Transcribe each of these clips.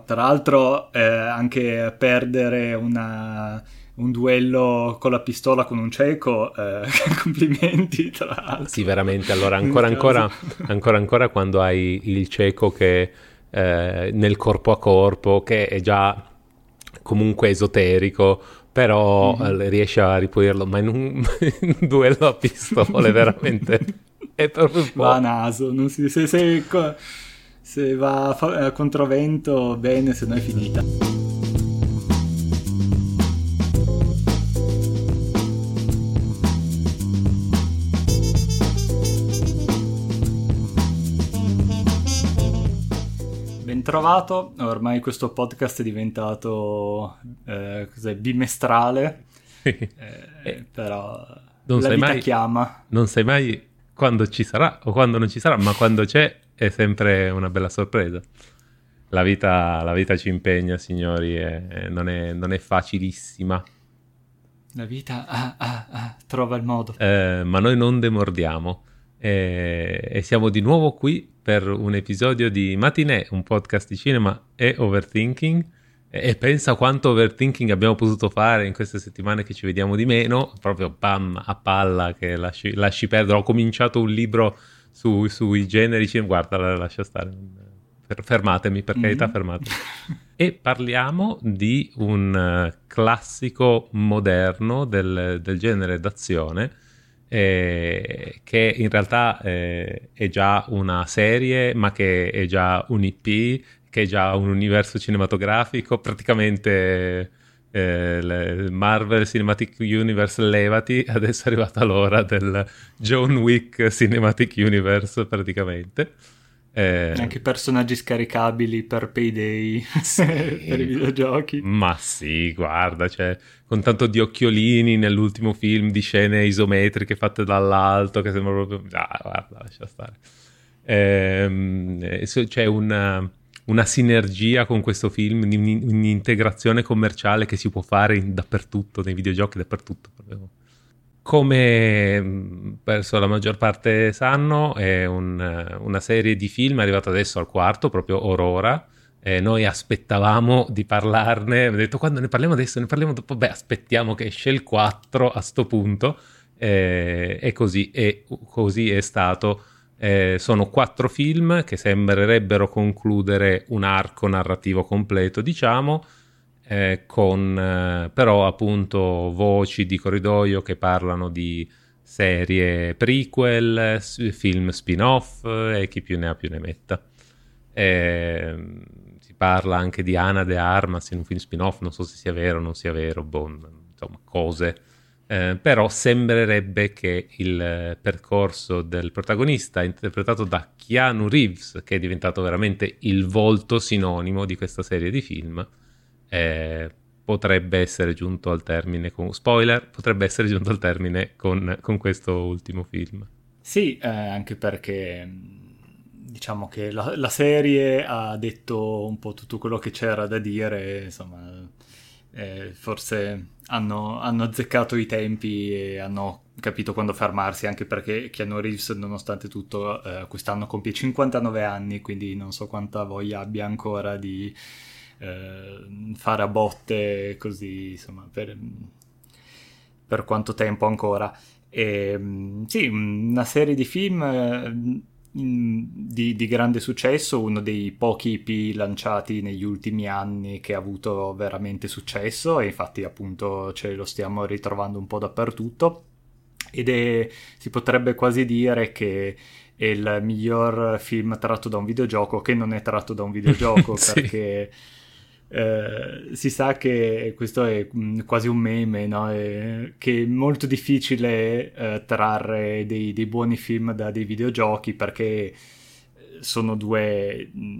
Tra l'altro eh, anche perdere una, un duello con la pistola con un cieco, eh, complimenti tra l'altro. Sì, veramente, allora ancora ancora, ancora ancora quando hai il cieco che eh, nel corpo a corpo, che è già comunque esoterico, però mm-hmm. riesce a ripulirlo, ma in un, in un duello a pistole veramente è proprio va a naso, non si, se, se, se va a controvento bene, se no è finita. Bentrovato, ormai questo podcast è diventato eh, bimestrale, eh, però non la vita mai, chiama. Non sai mai quando ci sarà o quando non ci sarà, ma quando c'è è sempre una bella sorpresa. La vita, la vita ci impegna, signori, e non, è, non, è, facilissima. La vita ah, ah, ah, trova il modo. Eh, ma noi non demordiamo e, e, siamo di nuovo qui per un episodio di Matinee, un podcast di cinema e overthinking. E, e pensa quanto overthinking abbiamo potuto fare in queste settimane che ci vediamo di meno, proprio bam, a palla che lasci, lasci perdere. Ho cominciato un libro su, sui generi, guarda, lascia stare. Fermatemi, per carità, mm-hmm. fermatemi. e parliamo di un uh, classico moderno del, del genere d'azione eh, che in realtà eh, è già una serie, ma che è già un IP, che è già un universo cinematografico, praticamente eh, Marvel Cinematic Universe levati, adesso è arrivata l'ora del John Wick Cinematic Universe praticamente. Eh, Anche personaggi scaricabili per payday sì, per i videogiochi. Ma sì, guarda, cioè, con tanto di occhiolini nell'ultimo film di scene isometriche fatte dall'alto che sembra proprio... Ah, guarda, lascia stare. Eh, c'è una una sinergia con questo film, un'integrazione commerciale che si può fare in, dappertutto, nei videogiochi dappertutto. Come mm, penso la maggior parte sanno, è un, una serie di film arrivata adesso al quarto, proprio Aurora. Eh, noi aspettavamo di parlarne, ho detto quando ne parliamo adesso, ne parliamo dopo, beh aspettiamo che esce il 4 a sto punto eh, e così, e così è stato eh, sono quattro film che sembrerebbero concludere un arco narrativo completo, diciamo, eh, con eh, però appunto voci di corridoio che parlano di serie prequel, film spin-off e chi più ne ha più ne metta. Ehm, si parla anche di Ana de Armas in un film spin-off, non so se sia vero o non sia vero, boh, insomma, cose eh, però sembrerebbe che il percorso del protagonista, interpretato da Keanu Reeves, che è diventato veramente il volto sinonimo di questa serie di film, eh, potrebbe essere giunto al termine con spoiler, potrebbe essere giunto al termine con, con questo ultimo film. Sì, eh, anche perché diciamo che la, la, serie ha detto un po' tutto quello che c'era da dire, insomma, eh, forse hanno, hanno, azzeccato i tempi e hanno capito quando fermarsi, anche perché Keanu Reeves, nonostante tutto, eh, quest'anno compie 59 anni, quindi non so quanta voglia abbia ancora di eh, fare a botte così, insomma, per, per quanto tempo ancora. E, sì, una serie di film di, di, grande successo, uno dei pochi IP lanciati negli ultimi anni che ha avuto veramente successo e infatti appunto ce lo stiamo ritrovando un po' dappertutto ed è, si potrebbe quasi dire che è il miglior film tratto da un videogioco che non è tratto da un videogioco sì. perché eh, si sa che questo è mm, quasi un meme, no? è, che è molto difficile eh, trarre dei, dei, buoni film da dei videogiochi perché sono due, mm,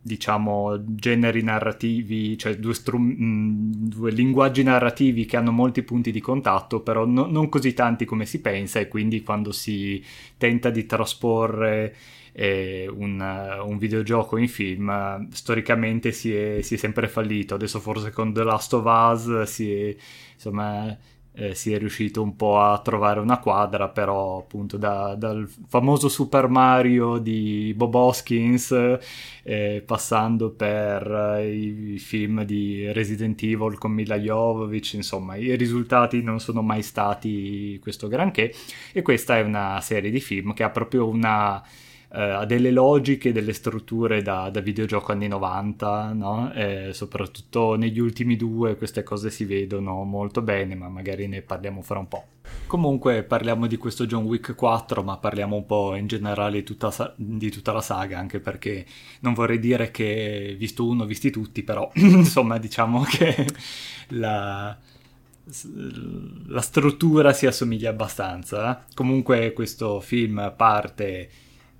diciamo, generi narrativi, cioè due, strum- mm, due, linguaggi narrativi che hanno molti punti di contatto, però no, non così tanti come si pensa e quindi quando si tenta di trasporre eh, un, un, videogioco in film storicamente si è, si è, sempre fallito. Adesso forse con The Last of Us si è, insomma, eh, si è riuscito un po' a trovare una quadra, però appunto da, dal famoso Super Mario di Bob Hoskins, eh, passando per eh, i film di Resident Evil con Mila Jovovich, insomma i risultati non sono mai stati questo granché e questa è una serie di film che ha proprio una eh, ha delle logiche, delle strutture da, da videogioco anni 90, no? eh, soprattutto negli ultimi due queste cose si vedono molto bene, ma magari ne parliamo fra un po'. Comunque parliamo di questo John Wick 4, ma parliamo un po' in generale tutta, di tutta la saga, anche perché non vorrei dire che visto uno, visti tutti, però insomma diciamo che la, la struttura si assomiglia abbastanza. Eh? Comunque questo film parte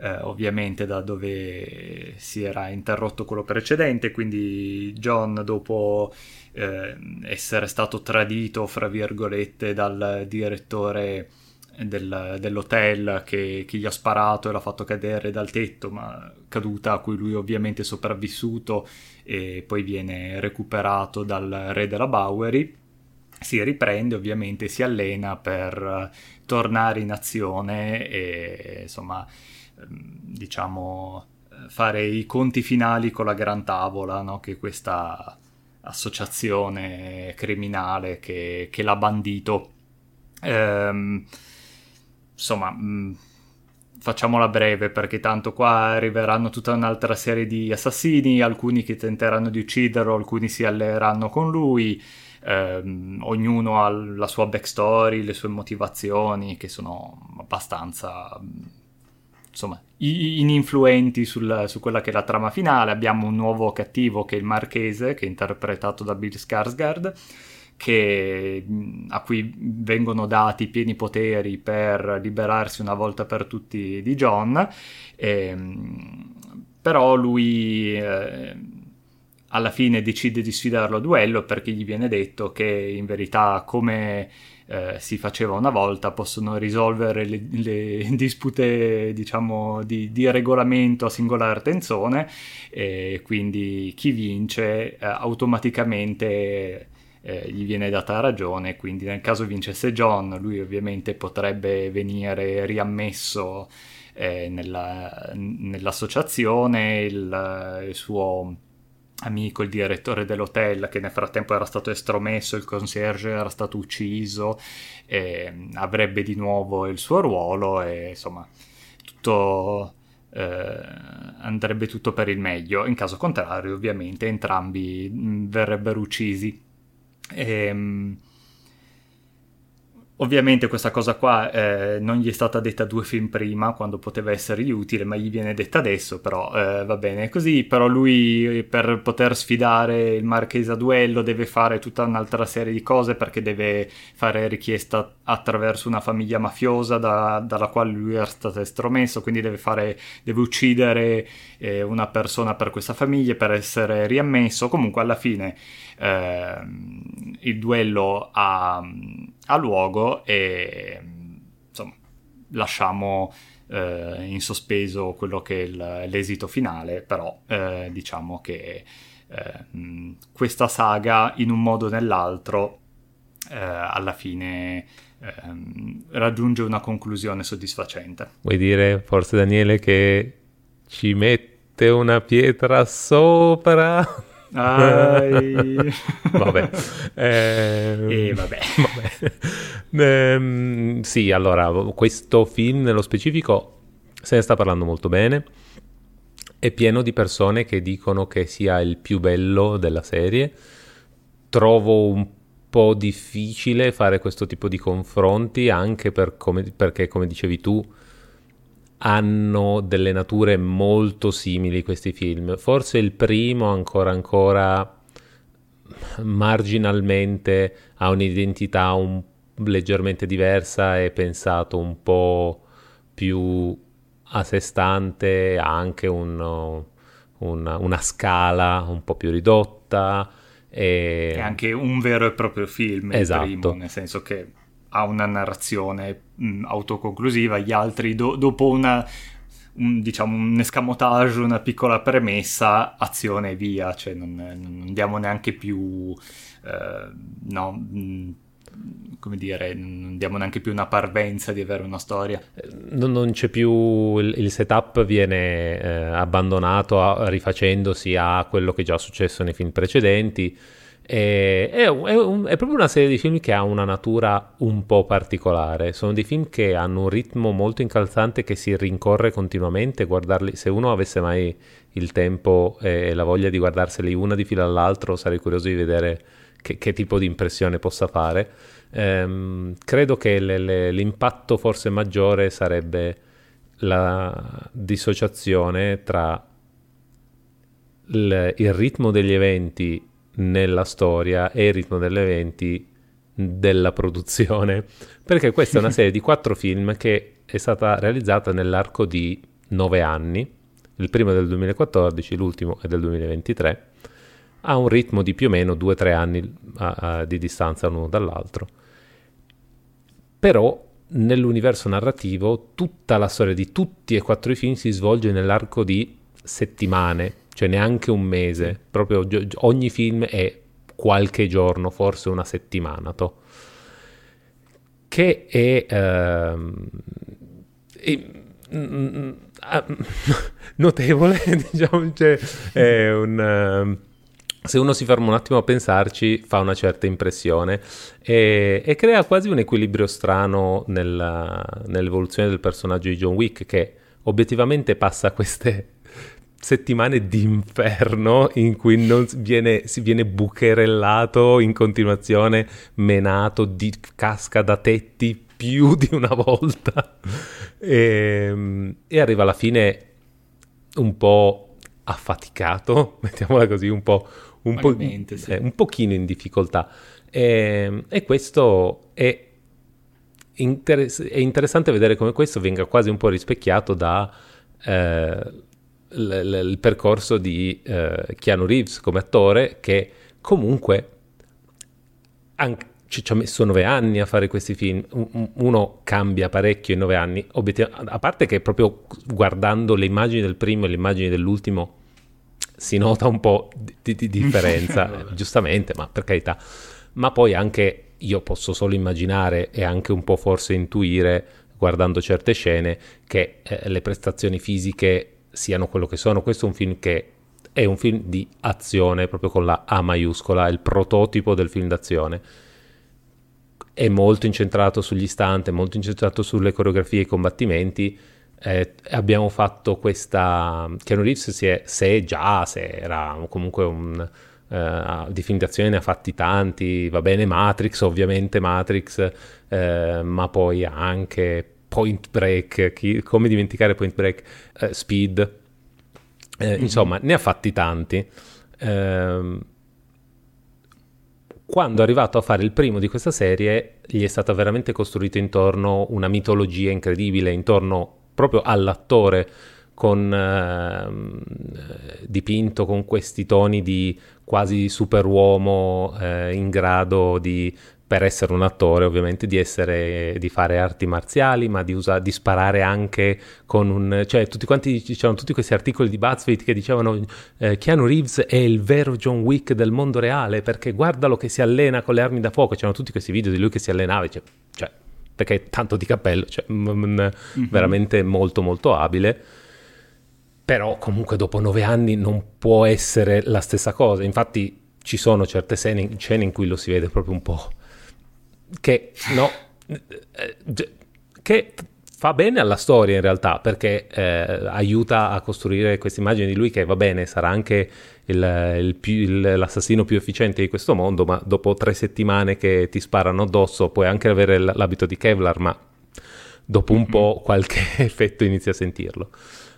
eh, ovviamente da dove si era interrotto quello precedente, quindi John dopo eh, essere stato tradito, fra virgolette, dal direttore del, dell'hotel che, che, gli ha sparato e l'ha fatto cadere dal tetto, ma caduta a cui lui ovviamente è sopravvissuto e poi viene recuperato dal re della Bowery si riprende ovviamente si allena per tornare in azione e insomma diciamo, eh, fare i conti finali con la Gran Tavola, no? che questa associazione criminale che, che l'ha bandito. Ehm, insomma, mh, mm, facciamola breve perché tanto qua arriveranno tutta un'altra serie di assassini, alcuni che tenteranno di ucciderlo, alcuni si alleeranno con lui. Ehm, ognuno ha la sua backstory, le sue motivazioni che sono abbastanza insomma, ininfluenti sul, su quella che è la trama finale. Abbiamo un nuovo cattivo che è il Marchese, che è interpretato da Bill Skarsgård, che, a cui vengono dati pieni poteri per liberarsi una volta per tutti di John. E, ehm, però lui... Eh, alla fine decide di sfidarlo a duello perché gli viene detto che in verità come eh, si faceva una volta, possono risolvere le, le dispute diciamo, di, di, regolamento a singolare tenzone e quindi chi vince eh, automaticamente eh, gli viene data ragione, quindi nel caso vincesse John lui ovviamente potrebbe venire riammesso eh, nella, nell'associazione, il, il suo amico, il direttore dell'hotel, che nel frattempo era stato estromesso, il concierge era stato ucciso, avrebbe di nuovo il suo ruolo e insomma tutto eh, andrebbe tutto per il meglio. In caso contrario, ovviamente, entrambi mh, verrebbero uccisi. E, ehm, Ovviamente questa cosa qua eh, non gli è stata detta due film prima, quando poteva essergli utile, ma gli viene detta adesso, però eh, va bene così. Però lui per poter sfidare il Marchese a duello deve fare tutta un'altra serie di cose perché deve fare richiesta attraverso una famiglia mafiosa da, dalla quale lui era stato estromesso, quindi deve, fare, deve uccidere eh, una persona per questa famiglia per essere riammesso. Comunque alla fine ehm, il duello ha ha luogo e insomma lasciamo eh, in sospeso quello che è il, l'esito finale, però eh, diciamo che eh, questa saga in un modo o nell'altro eh, alla fine ehm, raggiunge una conclusione soddisfacente. Vuoi dire forse Daniele che ci mette una pietra sopra? vabbè. Eh, e vabbè. vabbè. Eh, sì, allora, questo film nello specifico se ne sta parlando molto bene. È pieno di persone che dicono che sia il più bello della serie. Trovo un po' difficile fare questo tipo di confronti anche per come, perché, come dicevi tu, hanno delle nature molto simili questi film. Forse il primo ancora ancora marginalmente ha un'identità un, leggermente diversa e pensato un po' più a sé stante, ha anche un, una, una scala un po' più ridotta. E... È anche un vero e proprio film, esatto. Primo, nel senso che ha una narrazione mh, mm, autoconclusiva, gli altri do- dopo una, un, diciamo, un escamotage, una piccola premessa, azione e via, cioè non, non andiamo neanche più... Eh, no, mh, mm, come dire, non diamo neanche più una parvenza di avere una storia. Non, non c'è più il, il setup, viene eh, abbandonato a, rifacendosi a quello che già è successo nei film precedenti. E, è, è, un, è, proprio una serie di film che ha una natura un po' particolare. Sono dei film che hanno un ritmo molto incalzante che si rincorre continuamente. Guardarli, se uno avesse mai il tempo e la voglia di guardarseli una di fila all'altro, sarei curioso di vedere che, che tipo di impressione possa fare. Ehm, credo che le, le, l'impatto forse maggiore sarebbe la dissociazione tra il, il ritmo degli eventi nella storia e il ritmo degli eventi della produzione, perché questa è una serie di quattro film che è stata realizzata nell'arco di nove anni, il primo è del 2014, l'ultimo è del 2023, ha un ritmo di più o meno due o tre anni a, a, di distanza l'uno dall'altro. Però nell'universo narrativo tutta la storia di tutti e quattro i film si svolge nell'arco di settimane, cioè neanche un mese, proprio ogni film è qualche giorno, forse una settimana. To. Che è, ehm, è mm, mm, ah, notevole, diciamo, cioè, è un... Ehm, se uno si ferma un attimo a pensarci, fa una certa impressione e, e crea quasi un equilibrio strano nella, nell'evoluzione del personaggio di John Wick che obiettivamente passa queste settimane d'inferno in cui non viene, si viene bucherellato in continuazione, menato, di, casca da tetti più di una volta e, e arriva alla fine un po' affaticato, mettiamola così, un po' un, po', sì. eh, un pochino in difficoltà. E, ehm, e questo è, interess- è, interessante vedere come questo venga quasi un po' rispecchiato da... Eh, l- l- il percorso di eh, Keanu Reeves come attore che comunque anche, ci, ci, ha messo nove anni a fare questi film uno cambia parecchio in nove anni a parte che proprio guardando le immagini del primo e le immagini dell'ultimo si nota un po' di, di differenza, giustamente, ma per carità. Ma poi anche io posso solo immaginare e anche un po' forse intuire, guardando certe scene, che eh, le prestazioni fisiche siano quello che sono. Questo è un film che è un film di azione, proprio con la A maiuscola, il prototipo del film d'azione. È molto incentrato sugli stunt, è molto incentrato sulle coreografie e i combattimenti eh, abbiamo fatto questa... Keanu Reeves si è, se già, se era comunque un... Uh, di film d'azione ne ha fatti tanti, va bene Matrix, ovviamente Matrix, uh, ma poi anche Point Break, chi, come dimenticare Point Break, uh, Speed, mm-hmm. insomma ne ha fatti tanti. Ehm, quando è arrivato a fare il primo di questa serie, gli è stata veramente costruita intorno una mitologia incredibile, intorno proprio all'attore con, eh, dipinto con questi toni di quasi superuomo eh, in grado di per essere un attore ovviamente di, essere, di fare arti marziali ma di, usa, di sparare anche con un cioè tutti quanti c'erano tutti questi articoli di BuzzFeed che dicevano eh, Keanu Reeves è il vero John Wick del mondo reale perché guardalo che si allena con le armi da fuoco c'erano tutti questi video di lui che si allenava cioè, cioè perché è tanto di cappello, cioè m- m- mm-hmm. veramente molto molto abile. Però comunque dopo nove anni non può essere la stessa cosa. Infatti ci sono certe scene, scene in cui lo si vede proprio un po' che no, eh, che fa bene alla storia in realtà perché eh, aiuta a costruire questa immagine di lui che va bene, sarà anche il, il più, il, l'assassino più efficiente di questo mondo, ma dopo tre settimane che ti sparano addosso puoi anche avere l'abito di Kevlar, ma dopo un mm-hmm. po' qualche effetto inizia a sentirlo.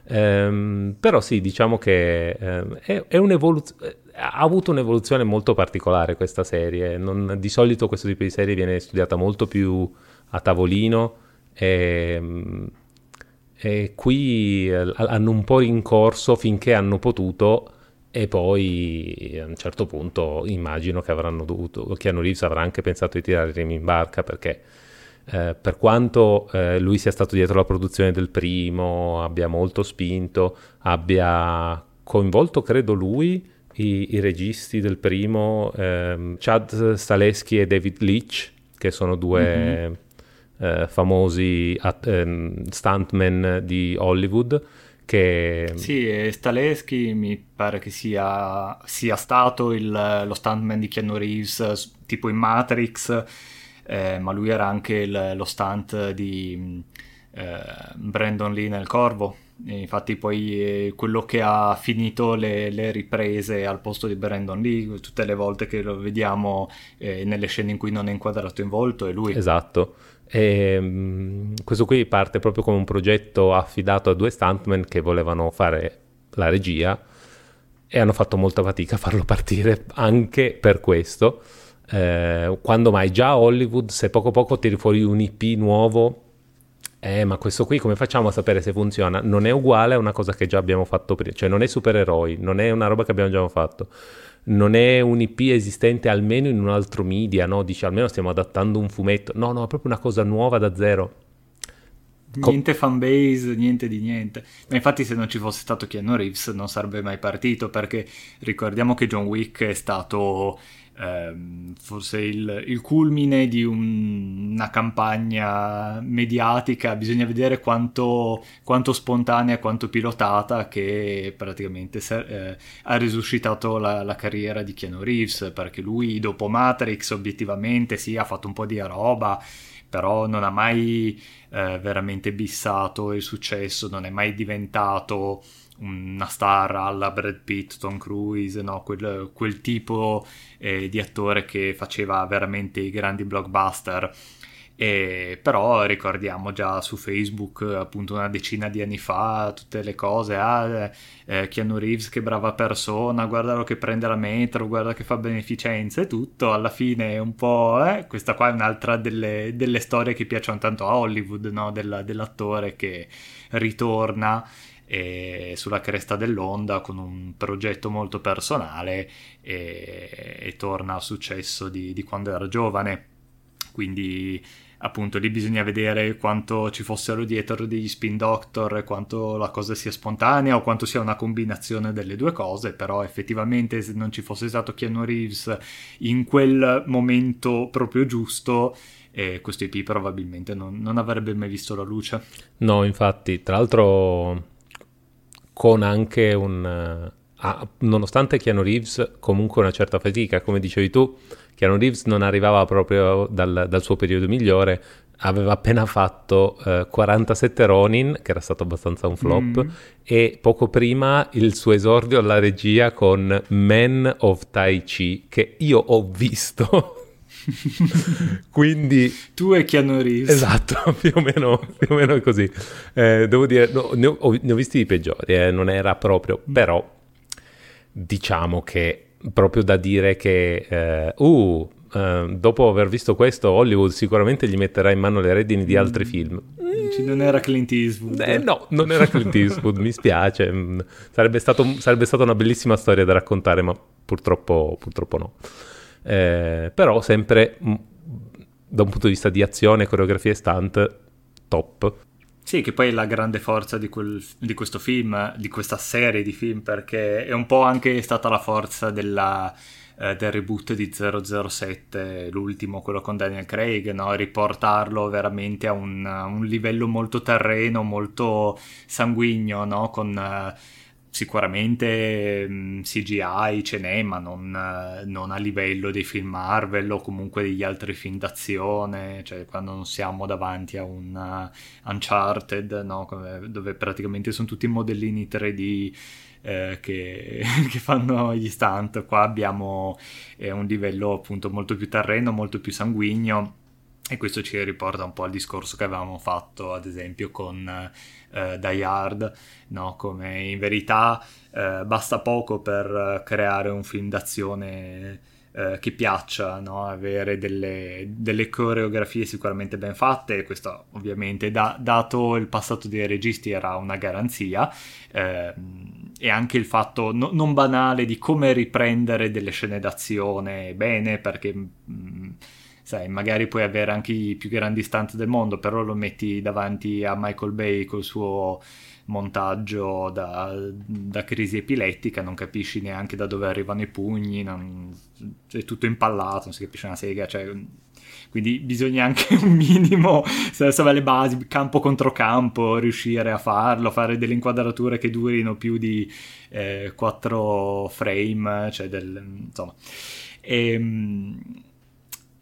Um, però sì, diciamo che um, è, è un'evoluzione ha avuto un'evoluzione molto particolare questa serie. Non, di solito questo tipo di serie viene studiata molto più a tavolino e, e qui eh, hanno un po' rincorso finché hanno potuto e poi a un certo punto immagino che avranno dovuto, Keanu Reeves avrà anche pensato di tirare i remi in barca perché eh, per quanto eh, lui sia stato dietro la produzione del primo, abbia molto spinto, abbia coinvolto credo lui i, i registi del primo, ehm, Chad Staleschi e David Leach, che sono due mm-hmm. eh, famosi at- eh, stuntman di Hollywood. Che... Sì, Staleschi mi pare che sia, sia stato il, lo stuntman di Keanu Reeves, tipo in Matrix, eh, ma lui era anche il, lo stunt di eh, Brandon Lee nel Corvo. E infatti poi eh, quello che ha finito le, le, riprese al posto di Brandon Lee, tutte le volte che lo vediamo eh, nelle scene in cui non è inquadrato in volto, è lui. Esatto. E, um, questo qui parte proprio come un progetto affidato a due stuntmen che volevano fare la regia e hanno fatto molta fatica a farlo partire anche per questo. Eh, quando mai già a Hollywood, se poco poco tiri fuori un IP nuovo eh, ma questo qui come facciamo a sapere se funziona? Non è uguale a una cosa che già abbiamo fatto prima, cioè non è supereroi, non è una roba che abbiamo già fatto, non è un IP esistente almeno in un altro media, no? Dici almeno stiamo adattando un fumetto, no, no, è proprio una cosa nuova da zero. Niente fanbase, niente di niente. Ma infatti, se non ci fosse stato Keanu Reeves, non sarebbe mai partito. Perché ricordiamo che John Wick è stato ehm, forse il, il, culmine di un, una campagna mediatica, bisogna vedere quanto, quanto spontanea, quanto pilotata che praticamente eh, ha risuscitato la, la, carriera di Keanu Reeves, perché lui dopo Matrix obiettivamente sì ha fatto un po' di roba, però non ha mai eh, veramente bissato il successo, non è mai diventato una star alla Brad Pitt, Tom Cruise, no? quel, quel tipo eh, di attore che faceva veramente i grandi blockbuster. E, però ricordiamo già su Facebook appunto una decina di anni fa tutte le cose ah, eh, Keanu Reeves che brava persona guardalo che prende la metro guarda che fa beneficenza e tutto alla fine è un po' eh, questa qua è un'altra delle, delle storie che piacciono tanto a Hollywood no? Della, dell'attore che ritorna e sulla cresta dell'onda con un progetto molto personale e, e torna al successo di, di, quando era giovane. Quindi appunto lì bisogna vedere quanto ci fossero dietro degli spin doctor, quanto la cosa sia spontanea o quanto sia una combinazione delle due cose, però effettivamente se non ci fosse stato Keanu Reeves in quel momento proprio giusto, e questo IP probabilmente non, non avrebbe mai visto la luce. No, infatti, tra l'altro con anche un... Uh, nonostante Keanu Reeves comunque una certa fatica, come dicevi tu, Keanu Reeves non arrivava proprio dal, dal suo periodo migliore, aveva appena fatto uh, 47 Ronin, che era stato abbastanza un flop, mm. e poco prima il suo esordio alla regia con Men of Tai Chi, che io ho visto Quindi tu e Keanu Reeves. Esatto, più o meno, più o meno così. Eh, devo dire, no, ne, ho, ne, ho, visti di peggiori, eh, non era proprio, però diciamo che proprio da dire che eh, uh, Uh, dopo aver visto questo, Hollywood sicuramente gli metterà in mano le redini di altri mm. film. Non era Clint Eastwood. Eh, no, non era Clint Eastwood, mi spiace. Mm, sarebbe, stato, sarebbe, stata una bellissima storia da raccontare, ma purtroppo, purtroppo no eh, però sempre mh, mm, da un punto di vista di azione, coreografia e stunt, top. Sì, che poi è la grande forza di, quel, di, questo film, di questa serie di film, perché è un po' anche stata la forza della, eh, del reboot di 007, l'ultimo, quello con Daniel Craig, no? riportarlo veramente a un, un, livello molto terreno, molto sanguigno, no? con... Eh, sicuramente mh, mm, CGI ce n'è, ma non, non, a livello dei film Marvel o comunque degli altri film d'azione, cioè quando non siamo davanti a un uh, Uncharted, no? dove praticamente sono tutti modellini 3D eh, che, che, fanno gli stunt. Qua abbiamo eh, un livello appunto molto più terreno, molto più sanguigno e questo ci riporta un po' al discorso che avevamo fatto, ad esempio, con eh, Die Hard, no? come in verità eh, basta poco per creare un film d'azione eh, che piaccia, no? avere delle, delle, coreografie sicuramente ben fatte, questo ovviamente da, dato il passato dei registi era una garanzia, ehm, e anche il fatto no, non banale di come riprendere delle scene d'azione bene, perché... Mh, mm, sai, magari puoi avere anche i più grandi stunt del mondo, però lo metti davanti a Michael Bay col suo montaggio da, da, crisi epilettica, non capisci neanche da dove arrivano i pugni, non, è tutto impallato, non si capisce una sega, cioè, quindi bisogna anche un minimo, se adesso le basi, campo contro campo, riuscire a farlo, fare delle inquadrature che durino più di eh, 4 frame, cioè del, insomma... E, ehm,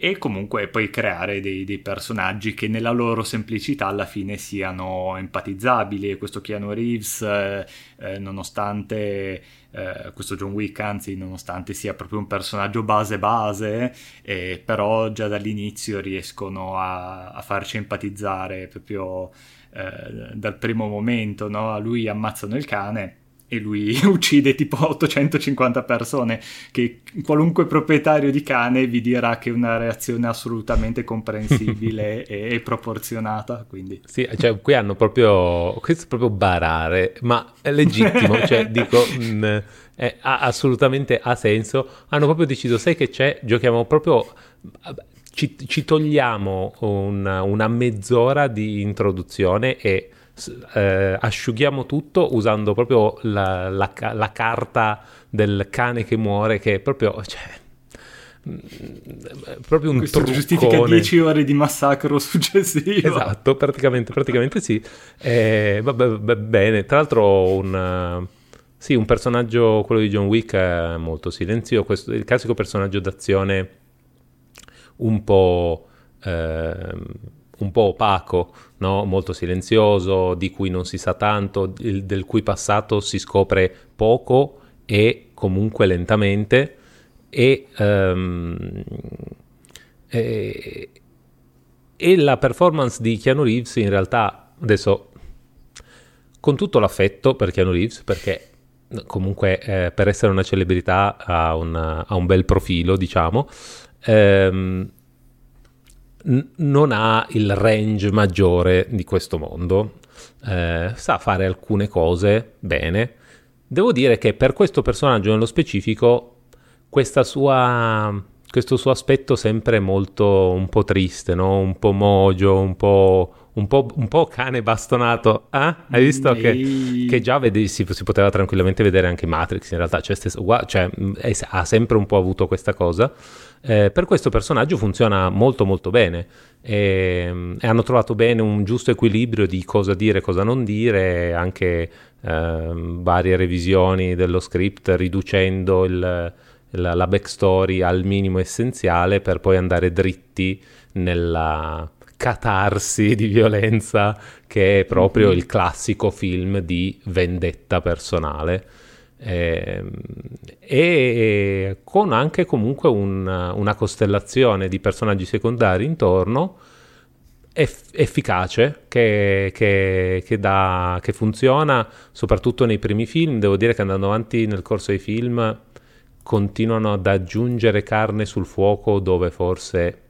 e comunque poi creare dei, dei, personaggi che nella loro semplicità alla fine siano empatizzabili questo Keanu Reeves eh, eh, nonostante eh, questo John Wick anzi nonostante sia proprio un personaggio base base eh, però già dall'inizio riescono a, a farci empatizzare proprio eh, dal primo momento no? a lui ammazzano il cane e lui uccide tipo 850 persone, che qualunque proprietario di cane vi dirà che è una reazione assolutamente comprensibile e, e, proporzionata. Quindi. Sì, cioè qui hanno proprio, questo è proprio barare, ma è legittimo, cioè dico... Mh, mm, è, ha, assolutamente ha senso, hanno proprio deciso, sai che c'è, giochiamo proprio ci, ci togliamo una, una, mezz'ora di introduzione e eh, asciughiamo tutto usando proprio la, la, la, carta del cane che muore, che è proprio. Cioè, mm, proprio un Questo truccone. giustifica 10 ore di massacro successivo. Esatto, praticamente, praticamente sì. Eh, vabbè, bene, tra l'altro un, sì, un personaggio, quello di John Wick, è molto silenzioso, questo, il classico personaggio d'azione un po'... Eh, un po' opaco, no? molto silenzioso, di cui non si sa tanto, il, del cui passato si scopre poco e comunque lentamente. E, um, e, e la performance di Keanu Reeves in realtà adesso con tutto l'affetto per Keanu Reeves perché comunque eh, per essere una celebrità ha, una, ha, un bel profilo diciamo ehm, non ha il range maggiore di questo mondo. Eh, sa fare alcune cose bene. Devo dire che per questo personaggio nello specifico, sua, questo suo aspetto sempre molto un po' triste, no? un po' mogio, un po', un po', un po cane bastonato. Eh? Hai visto che, che già vedi, si, si, poteva tranquillamente vedere anche Matrix in realtà, cioè, stesso, cioè, è, ha sempre un po' avuto questa cosa. Eh, per questo personaggio funziona molto molto bene e, e, hanno trovato bene un giusto equilibrio di cosa dire e cosa non dire, anche eh, varie revisioni dello script riducendo il, la, la backstory al minimo essenziale per poi andare dritti nella catarsi di violenza che è proprio mm-hmm. il classico film di vendetta personale. Eh, e con anche comunque un, una costellazione di personaggi secondari intorno eff- efficace che, che, che, da, che, funziona soprattutto nei primi film devo dire che andando avanti nel corso dei film continuano ad aggiungere carne sul fuoco dove forse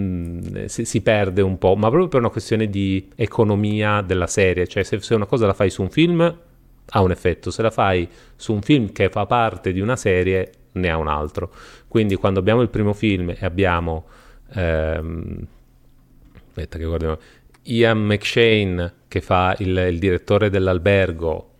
mm, si, si, perde un po' ma proprio per una questione di economia della serie cioè se, se una cosa la fai su un film ha un effetto, se la fai su un film che fa parte di una serie ne ha un altro. Quindi quando abbiamo il primo film e abbiamo ehm, aspetta che guardiamo Ian McShane che fa il, il direttore dell'albergo,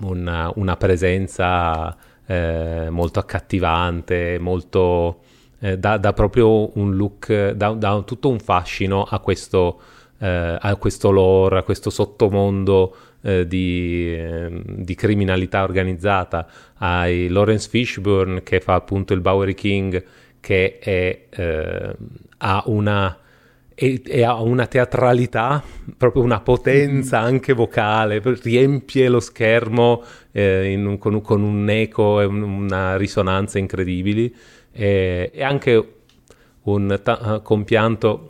una, una presenza eh, molto accattivante, molto eh, dà, dà, proprio un look, dà, dà, tutto un fascino a questo, eh, a questo lore, a questo sottomondo eh, di, eh, di, criminalità organizzata, hai Lawrence Fishburne che fa appunto il Bowery King che è, eh, ha una e, ha una teatralità, proprio una potenza mm-hmm. anche vocale, riempie lo schermo eh, un, con, con, un eco e una risonanza incredibili e, e anche un ta- compianto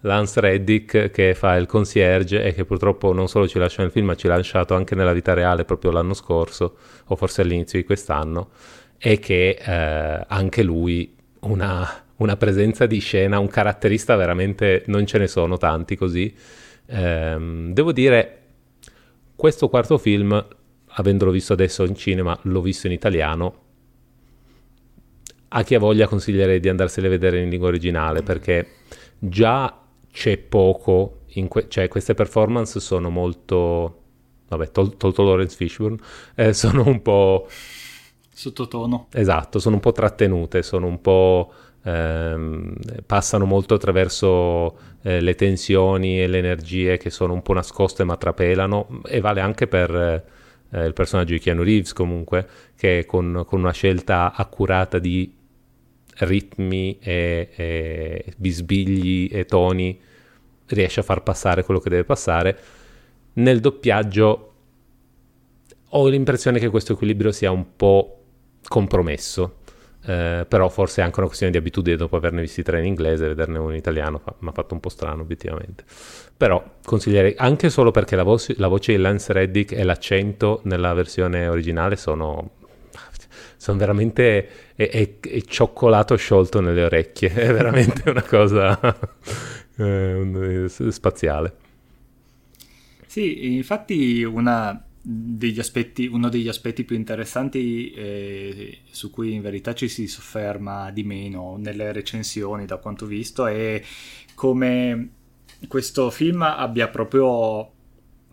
Lance Reddick che fa il concierge e che purtroppo non solo ci lascia nel film ma ci ha lasciato anche nella vita reale proprio l'anno scorso o forse all'inizio di quest'anno e che eh, anche lui una, una, presenza di scena, un caratterista veramente non ce ne sono tanti così. Eh, devo dire, questo quarto film, avendolo visto adesso in cinema, l'ho visto in italiano, a chi ha voglia consiglierei di andarsene a vedere in lingua originale perché già c'è poco, que- cioè queste performance sono molto, vabbè, tol- tolto Lawrence Fishburne, eh, sono un po'... Sottotono. Esatto, sono un po' trattenute, sono un po'... Ehm, passano molto attraverso eh, le tensioni e le energie che sono un po' nascoste ma trapelano e vale anche per eh, il personaggio di Keanu Reeves comunque che con, con una scelta accurata di ritmi e, e, bisbigli e toni riesce a far passare quello che deve passare. Nel doppiaggio ho l'impressione che questo equilibrio sia un po' compromesso. Eh, però forse è anche una questione di abitudine dopo averne visti tre in inglese, vederne uno in italiano mi ha fatto un po' strano obiettivamente. Però consiglierei anche solo perché la, voce, la voce di Lance Reddick e l'accento nella versione originale sono sono veramente è, è, è, cioccolato sciolto nelle orecchie, è veramente una cosa eh, spaziale. Sì, infatti degli aspetti, uno degli aspetti più interessanti eh, su cui in verità ci si sofferma di meno nelle recensioni da quanto visto è come questo film abbia proprio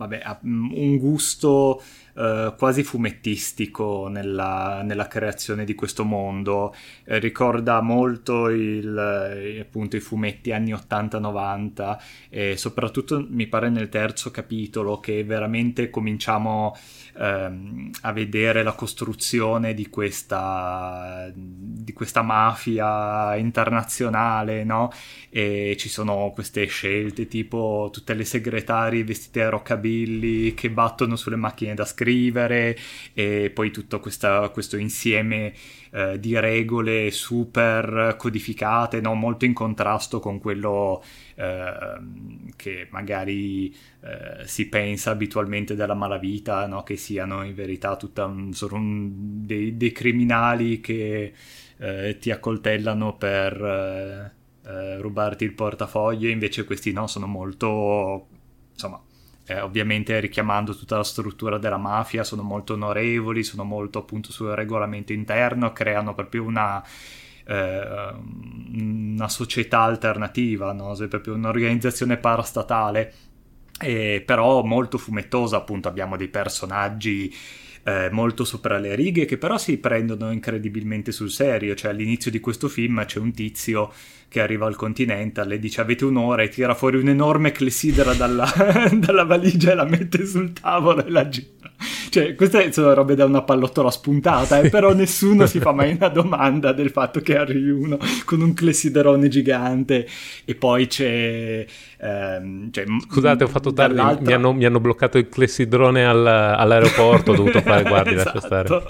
vabbè, un gusto eh, quasi fumettistico nella, nella, creazione di questo mondo. Eh, ricorda molto il, eh, appunto, i fumetti anni 80-90 e soprattutto mi pare nel terzo capitolo che veramente cominciamo ehm, a vedere la costruzione di questa, di questa mafia internazionale, no? E ci sono queste scelte tipo tutte le segretarie vestite a rockabilly che battono sulle macchine da scrivere e poi tutto questa, questo insieme eh, di regole super codificate, no? molto in contrasto con quello eh, che magari eh, si pensa abitualmente della malavita, no? che siano in verità tutta un, un, dei, dei, criminali che eh, ti accoltellano per eh, eh, rubarti il portafoglio, invece questi no, sono molto insomma eh, ovviamente richiamando tutta la struttura della mafia, sono molto onorevoli, sono molto appunto sul regolamento interno, creano proprio una, eh, una società alternativa, no? Cioè, proprio un'organizzazione parastatale, eh, però molto fumettosa, appunto abbiamo dei personaggi eh, molto sopra le righe che però si prendono incredibilmente sul serio, cioè all'inizio di questo film c'è un tizio che arriva al Continental e dice avete un'ora e tira fuori un'enorme clessidra dalla, dalla valigia e la mette sul tavolo e la gira. Cioè, queste sono robe da una pallottola spuntata, eh, però nessuno si fa mai una domanda del fatto che arrivi uno con un clessiderone gigante e poi c'è... Ehm, cioè, Scusate, ho fatto tardi, mi hanno, mi hanno, bloccato il clessidrone all, all'aeroporto, ho dovuto fare guardi, esatto. lascia stare.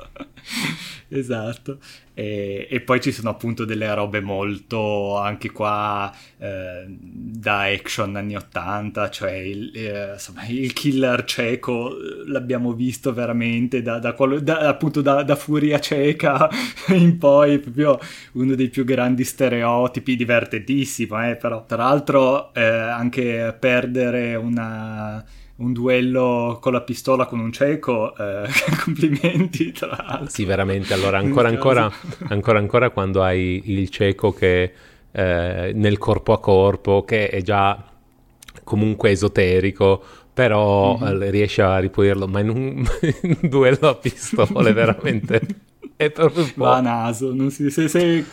esatto. E, e, poi ci sono appunto delle robe molto anche qua eh, da action anni 80, cioè il, eh, insomma, il killer cieco l'abbiamo visto veramente da, da, da appunto da, da, Furia cieca in poi, proprio uno dei più grandi stereotipi, divertentissimo, eh, però tra l'altro eh, anche perdere una un duello con la pistola con un cieco, eh, complimenti tra l'altro. Sì, veramente, allora ancora ancora, ancora ancora quando hai il cieco che eh, nel corpo a corpo, che è già comunque esoterico, però mm-hmm. eh, riesce a ripulirlo, ma in un, in un duello a pistole veramente è proprio un po'... Va a naso, non si... Se, se,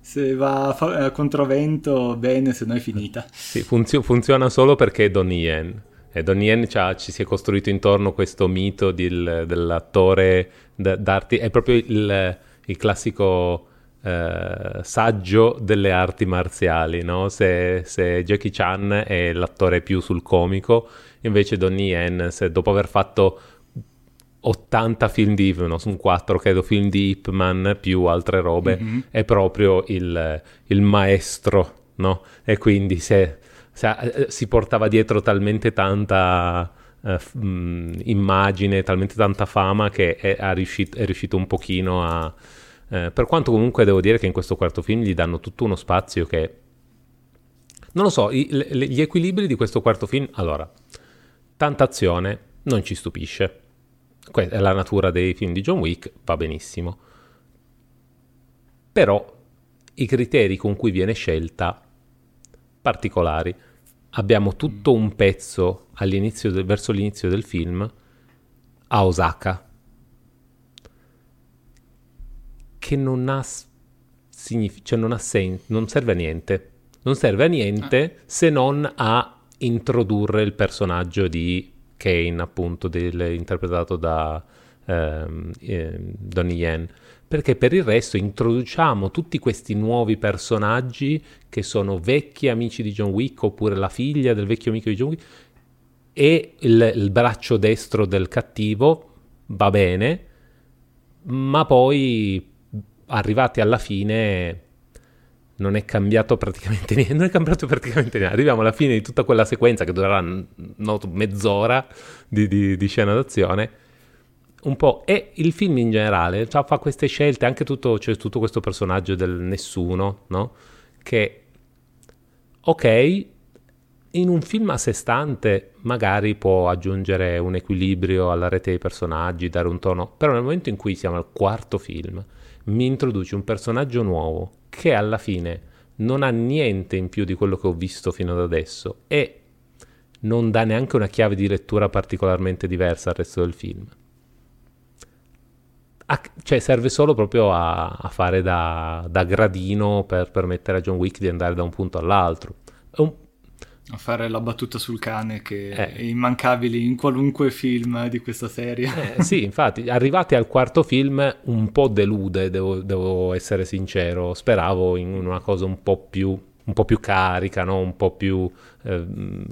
se va a controvento bene, se no è finita. Sì, funzio- funziona solo perché è Donnie Yen. E Donnie Yen ci si è costruito intorno questo mito del, dell'attore d'arti, è proprio il, il classico eh, saggio delle arti marziali, no? se, se, Jackie Chan è l'attore più sul comico, invece Donnie Yen, se dopo aver fatto 80 film di, no, sono 4 credo, film di Ip Man più altre robe, mm-hmm. è proprio il, il maestro, no? E quindi se eh, si portava dietro talmente tanta uh, immagine, talmente tanta fama che è, è, riuscito, è riuscito, un pochino a... Uh, per quanto comunque devo dire che in questo quarto film gli danno tutto uno spazio che... Non lo so, i, le, gli equilibri di questo quarto film... Allora, tanta azione, non ci stupisce. Questa è la natura dei film di John Wick, va benissimo però i criteri con cui viene scelta particolari. Abbiamo tutto un pezzo del, verso l'inizio del film a Osaka che non ha significato, cioè non ha senso, non serve a niente. Non serve a niente ah. se non a introdurre il personaggio di Kane, appunto, del, interpretato da ehm, eh, Donnie Yen. Perché per il resto introduciamo tutti questi nuovi personaggi che sono vecchi amici di John Wick oppure la figlia del vecchio amico di John Wick e il, il braccio destro del cattivo va bene, ma poi arrivati alla fine non è cambiato praticamente niente. Non è cambiato praticamente niente. Arriviamo alla fine di tutta quella sequenza che durerà noto, mezz'ora di, di, di, scena d'azione. Un po'. E il film in generale cioè, fa queste scelte, anche tutto, cioè, tutto questo personaggio del nessuno, no? Che, ok, in un film a sé stante magari può aggiungere un equilibrio alla rete dei personaggi, dare un tono, però nel momento in cui siamo al quarto film mi introduci un personaggio nuovo che alla fine non ha niente in più di quello che ho visto fino ad adesso e non dà neanche una chiave di lettura particolarmente diversa al resto del film. A, cioè serve solo proprio a, a fare da, da, gradino per permettere a John Wick di andare da un punto all'altro. Un, a fare la battuta sul cane che eh. è immancabile in qualunque film di questa serie. Eh, sì, infatti, arrivati al quarto film un po' delude, devo, devo, essere sincero. Speravo in una cosa un po' più, un po più carica, no? un po' più... Eh,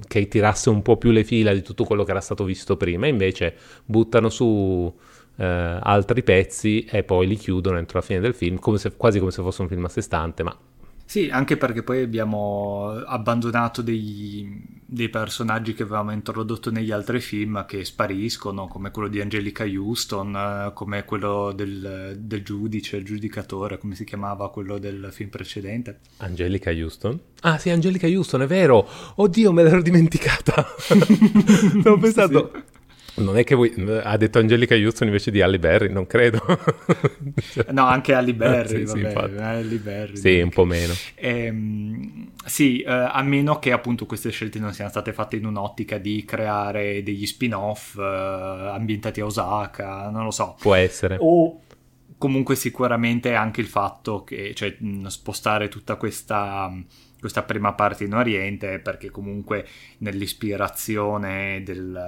che tirasse un po' più le fila di tutto quello che era stato visto prima. Invece buttano su... Eh, altri pezzi e poi li chiudono entro la fine del film, come se, quasi come se fosse un film a sé stante, ma sì, anche perché poi abbiamo abbandonato dei, dei, personaggi che avevamo introdotto negli altri film che spariscono, come quello di Angelica Houston, come quello del, del giudice, il giudicatore, come si chiamava quello del film precedente. Angelica Houston? Ah sì, Angelica Houston, è vero! Oddio, me l'ero dimenticata! Stavo pensando... Sì. Non è che voi, ha detto Angelica Houston invece di Halle Berry, non credo. no, anche Halle Berry, sì, vabbè, sì, Halle Berry. Sì, un po' meno. Ehm, sì, eh, a meno che appunto queste scelte non siano state fatte in un'ottica di creare degli spin-off eh, ambientati a Osaka, non lo so. Può essere. O comunque sicuramente anche il fatto che, cioè, spostare tutta questa questa prima parte in Oriente perché comunque nell'ispirazione del,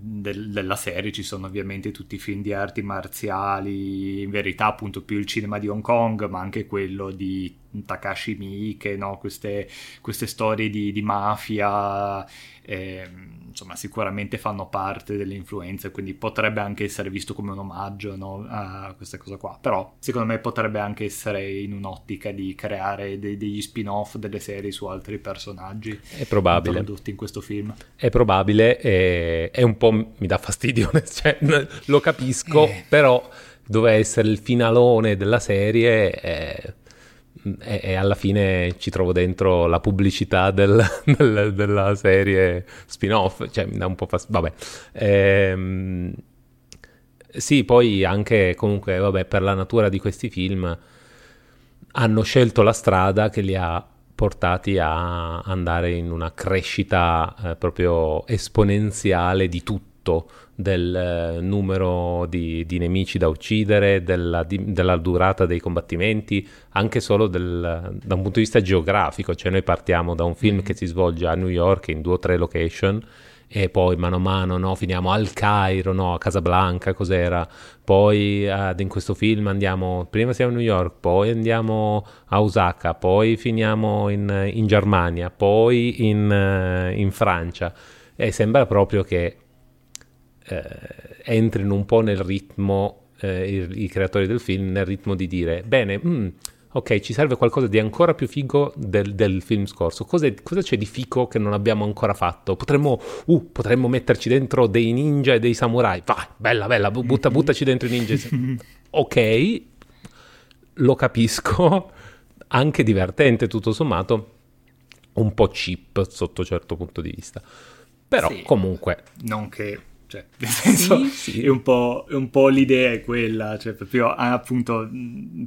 del, della serie ci sono ovviamente tutti i film di arti marziali, in verità appunto più il cinema di Hong Kong, ma anche quello di Takashi Miike, no? queste, queste, storie di, di mafia. Eh, insomma sicuramente fanno parte delle influenze, quindi potrebbe anche essere visto come un omaggio no, a questa cosa qua, però secondo me potrebbe anche essere in un'ottica di creare de- degli spin-off delle serie su altri personaggi è probabile. introdotti in questo film. È probabile e, e un po' mi dà fastidio, cioè, lo capisco, eh. però doveva essere il finalone della serie... Eh e, e, alla fine ci trovo dentro la pubblicità del, del, della serie spin-off, cioè mi dà un po' fastidio. Vabbè. Ehm, sì, poi anche comunque, vabbè, per la natura di questi film hanno scelto la strada che li ha portati a andare in una crescita eh, proprio esponenziale di tutto del eh, numero di, di, nemici da uccidere, della, di, della, durata dei combattimenti, anche solo del, da un punto di vista geografico, cioè noi partiamo da un film mm-hmm. che si svolge a New York in due o tre location e poi mano a mano no, finiamo al Cairo, no, a Casablanca, cos'era, poi uh, in questo film andiamo, prima siamo a New York, poi andiamo a Osaka, poi finiamo in, in Germania, poi in, uh, in Francia. E sembra proprio che eh, entrino un po' nel ritmo, eh, i, i, creatori del film, nel ritmo di dire, bene, mm, ok, ci serve qualcosa di ancora più figo del, del film scorso. Cosa, cosa, c'è di figo che non abbiamo ancora fatto? Potremmo, uh, potremmo metterci dentro dei ninja e dei samurai. Vai, bella, bella, butta, buttaci dentro i ninja. ok, lo capisco, anche divertente tutto sommato, un po' cheap sotto certo punto di vista. Però sì, comunque... Non che Cioè, nel senso, sì, sì. È, un è, un po', l'idea è quella, cioè proprio, ah, appunto,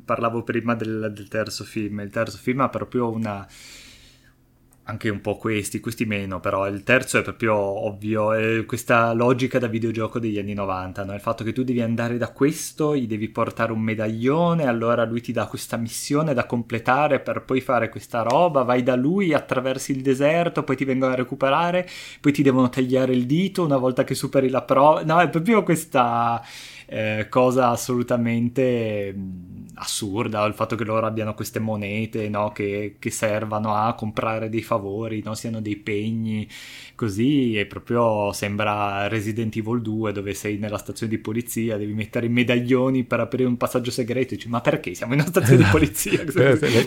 parlavo prima del, del terzo film, il terzo film ha proprio una anche un po' questi, questi meno, però il terzo è proprio ovvio, è questa logica da videogioco degli anni 90, no? il fatto che tu devi andare da questo, gli devi portare un medaglione, allora lui ti dà questa missione da completare per poi fare questa roba, vai da lui, attraversi il deserto, poi ti vengono a recuperare, poi ti devono tagliare il dito una volta che superi la prova, no, è proprio questa eh, cosa assolutamente assurda il fatto che loro abbiano queste monete no, che, che, servano a comprare dei favori, no, siano dei pegni, così e proprio sembra Resident Evil 2 dove sei nella stazione di polizia, devi mettere i medaglioni per aprire un passaggio segreto, dici ma perché siamo in una stazione di polizia?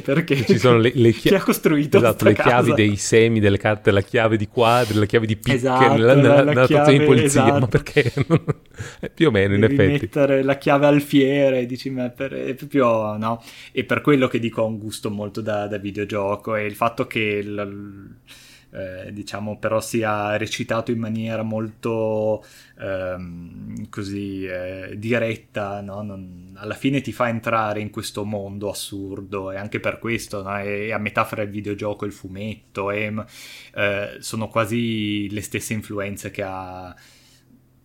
perché? Ci sono le, le chi ha costruito esatto, le casa? chiavi dei semi, delle carte, la chiave di quadri, la chiave di picche esatto, nella, nella, nella stazione di polizia, esatto. ma perché? più o meno in devi effetti. mettere la chiave alfiere, dici ma per, è proprio no? E per quello che dico ho un gusto molto da, da videogioco e il fatto che il, eh, diciamo però sia recitato in maniera molto ehm, così eh, diretta no? non, alla fine ti fa entrare in questo mondo assurdo e anche per questo no? è, è, a metà fra il videogioco e il fumetto e, eh, sono quasi le stesse influenze che ha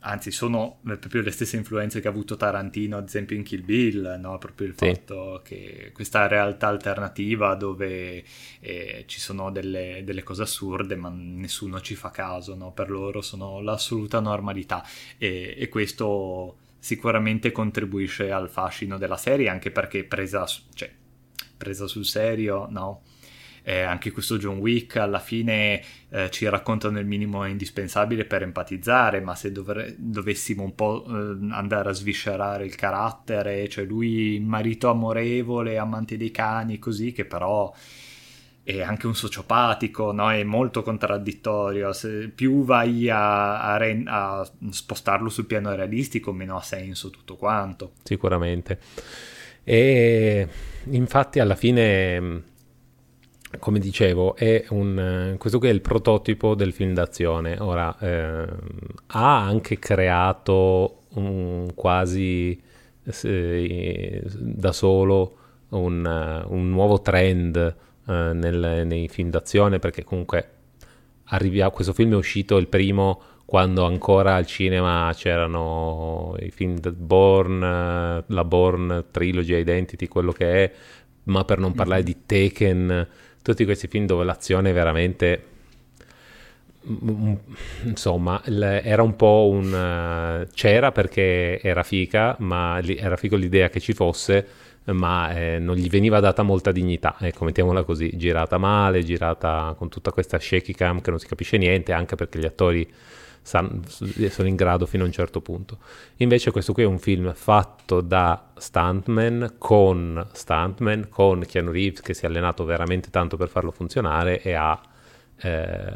anzi sono proprio le stesse influenze che ha avuto Tarantino ad esempio in Kill Bill, no? proprio il sì. fatto che questa realtà alternativa dove eh, ci sono delle, delle, cose assurde ma nessuno ci fa caso, no? per loro sono l'assoluta normalità e, e, questo sicuramente contribuisce al fascino della serie anche perché presa, cioè, presa sul serio, no? Eh, anche questo John Wick alla fine eh, ci raccontano il minimo indispensabile per empatizzare, ma se dovre- dovessimo un po' eh, andare a sviscerare il carattere, cioè lui marito amorevole, amante dei cani, così, che però è anche un sociopatico, no? è molto contraddittorio. Se più vai a, a, re- a, spostarlo sul piano realistico, meno ha senso tutto quanto. Sicuramente. E infatti alla fine come dicevo, un, questo qui è il prototipo del film d'azione. Ora, eh, ha anche creato un, quasi eh, da solo un, un nuovo trend eh, nel, nei film d'azione, perché comunque arrivi questo film è uscito il primo quando ancora al cinema c'erano i film Born, la Born Trilogy Identity, quello che è, ma per non parlare di Taken tutti questi film dove l'azione veramente mm, mm, insomma era un po' un uh, c'era perché era fica ma era figo l'idea che ci fosse ma eh, non gli veniva data molta dignità. Ecco mettiamola così girata male girata con tutta questa shaky cam che non si capisce niente anche perché gli attori sono in grado fino a un certo punto. Invece questo qui è un film fatto da stuntman con stuntman, con Keanu Reeves che si è allenato veramente tanto per farlo funzionare e ha, eh,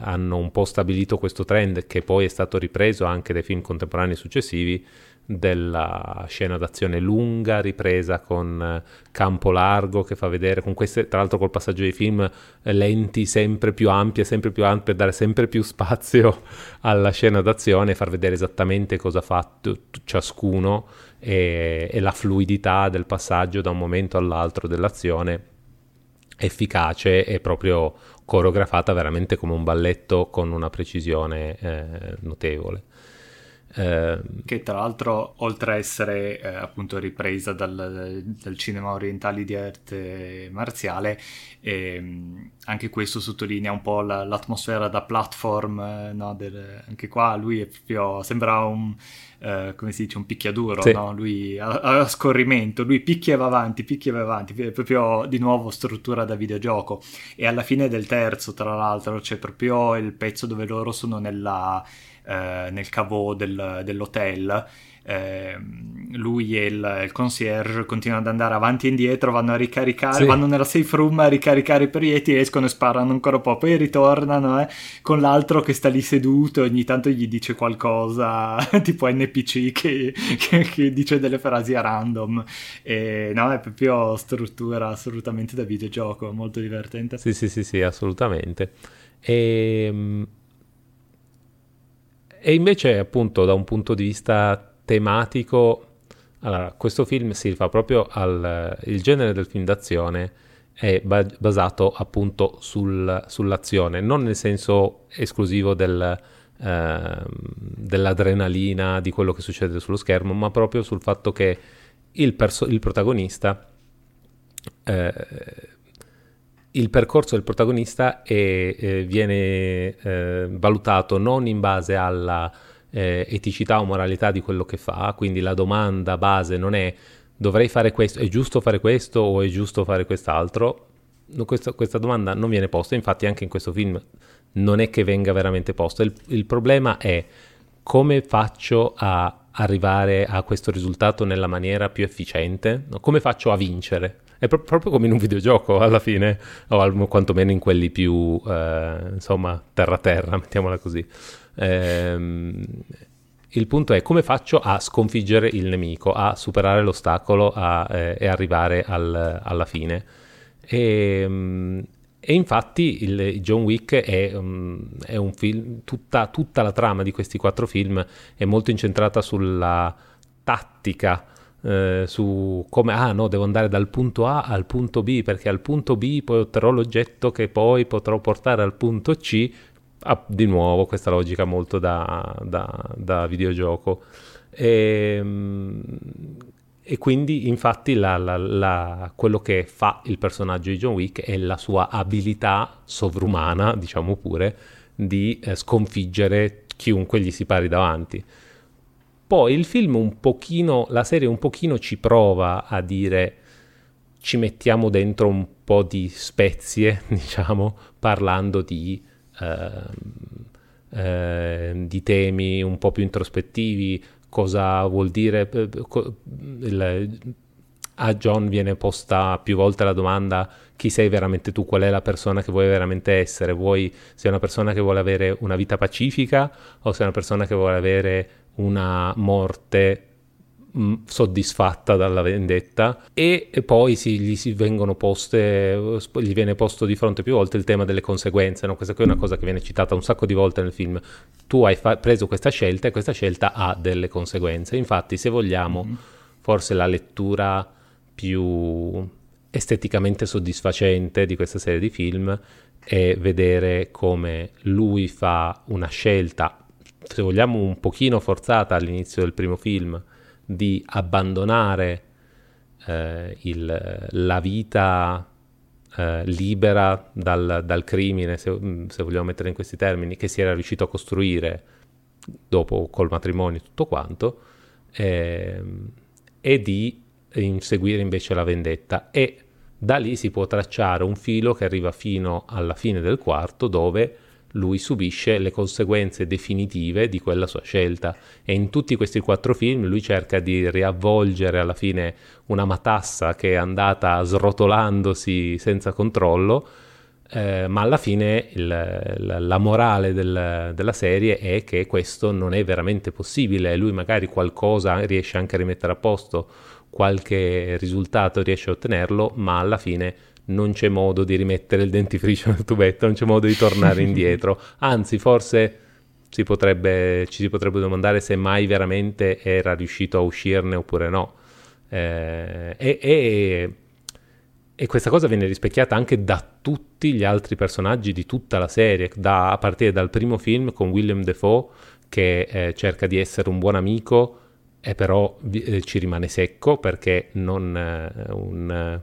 hanno un po' stabilito questo trend che poi è stato ripreso anche dai film contemporanei successivi della scena d'azione lunga ripresa con eh, campo largo che fa vedere con queste tra l'altro col passaggio dei film eh, lenti sempre più ampie sempre più ampie per dare sempre più spazio alla scena d'azione far vedere esattamente cosa fa t- ciascuno e, e la fluidità del passaggio da un momento all'altro dell'azione efficace e proprio coreografata veramente come un balletto con una precisione eh, notevole che tra l'altro, oltre a essere eh, appunto ripresa dal, dal, cinema orientale di arte marziale, ehm, anche questo sottolinea un po' la, l'atmosfera da platform, eh, no? Del, anche qua lui è proprio, sembra un, eh, come si dice, un picchiaduro, sì. no? lui a, a, scorrimento, lui picchia e va avanti, picchia e va avanti, è proprio di nuovo struttura da videogioco. E alla fine del terzo, tra l'altro, c'è proprio il pezzo dove loro sono nella eh, nel caveau del, dell'hotel. Eh, lui e il, il, concierge continuano ad andare avanti e indietro, vanno a ricaricare, sì. vanno nella safe room a ricaricare i proiettili, escono e sparano ancora un po', poi ritornano eh, con l'altro che sta lì seduto ogni tanto gli dice qualcosa, tipo NPC che, che, che, dice delle frasi a random. E, no, è proprio struttura assolutamente da videogioco, molto divertente. Sì, sì, sì, sì, assolutamente. E ehm, e invece appunto da un punto di vista tematico, allora, questo film si rifà proprio al il genere del film d'azione è basato appunto sul, sull'azione, non nel senso esclusivo del, eh, dell'adrenalina, di quello che succede sullo schermo, ma proprio sul fatto che il, perso- il protagonista, eh, il percorso del protagonista è, eh, viene eh, valutato non in base alla eh, eticità o moralità di quello che fa, quindi la domanda base non è dovrei fare questo, è giusto fare questo o è giusto fare quest'altro? Questa, questa, domanda non viene posta, infatti anche in questo film non è che venga veramente posta, il, il problema è come faccio a arrivare a questo risultato nella maniera più efficiente? Come faccio a vincere? È pro- proprio come in un videogioco alla fine, o al- quantomeno in quelli più, eh, insomma, terra-terra, mettiamola così. Ehm, il punto è come faccio a sconfiggere il nemico, a superare l'ostacolo a, eh, e arrivare al, alla fine. E, ehm, e infatti il John Wick è, um, è un film, tutta, tutta, la trama di questi quattro film è molto incentrata sulla tattica, eh, su come, ah no, devo andare dal punto A al punto B perché al punto B poi otterrò l'oggetto che poi potrò portare al punto C ha di nuovo questa logica molto da, da, da videogioco. E, ehm, e, quindi infatti la, la, la, quello che fa il personaggio di John Wick è la sua abilità sovrumana, diciamo pure, di eh, sconfiggere chiunque gli si pari davanti. Poi il film un pochino, la serie un pochino ci prova a dire ci mettiamo dentro un po' di spezie, diciamo, parlando di eh, di temi un po' più introspettivi, cosa vuol dire... Eh, il, a John viene posta più volte la domanda chi sei veramente tu, qual è la persona che vuoi veramente essere, vuoi sei una persona che vuole avere una vita pacifica o sei una persona che vuole avere una morte soddisfatta dalla vendetta e, poi si, gli si vengono poste gli viene posto di fronte più volte il tema delle conseguenze no? questa qui è una cosa che viene citata un sacco di volte nel film tu hai fa- preso questa scelta e questa scelta ha delle conseguenze infatti se vogliamo mm-hmm. forse la lettura più esteticamente soddisfacente di questa serie di film è vedere come lui fa una scelta se vogliamo un pochino forzata all'inizio del primo film di abbandonare eh, il, la vita eh, libera dal, dal crimine, se, se, vogliamo mettere in questi termini, che si era riuscito a costruire dopo col matrimonio e tutto quanto, eh, e di inseguire invece la vendetta. E da lì si può tracciare un filo che arriva fino alla fine del quarto, dove lui subisce le conseguenze definitive di quella sua scelta. E in tutti questi quattro film lui cerca di riavvolgere alla fine una matassa che è andata srotolandosi senza controllo eh, ma alla fine il, la, la, morale del, della serie è che questo non è veramente possibile. Lui magari qualcosa riesce anche a rimettere a posto qualche risultato riesce a ottenerlo ma alla fine non c'è modo di rimettere il dentifricio nel tubetto, non c'è modo di tornare indietro. Anzi, forse si potrebbe, ci si potrebbe domandare se mai veramente era riuscito a uscirne oppure no. Eh, e, e, e, questa cosa viene rispecchiata anche da tutti gli altri personaggi di tutta la serie, da, a partire dal primo film con William Defoe che eh, cerca di essere un buon amico e però eh, ci rimane secco perché non eh, un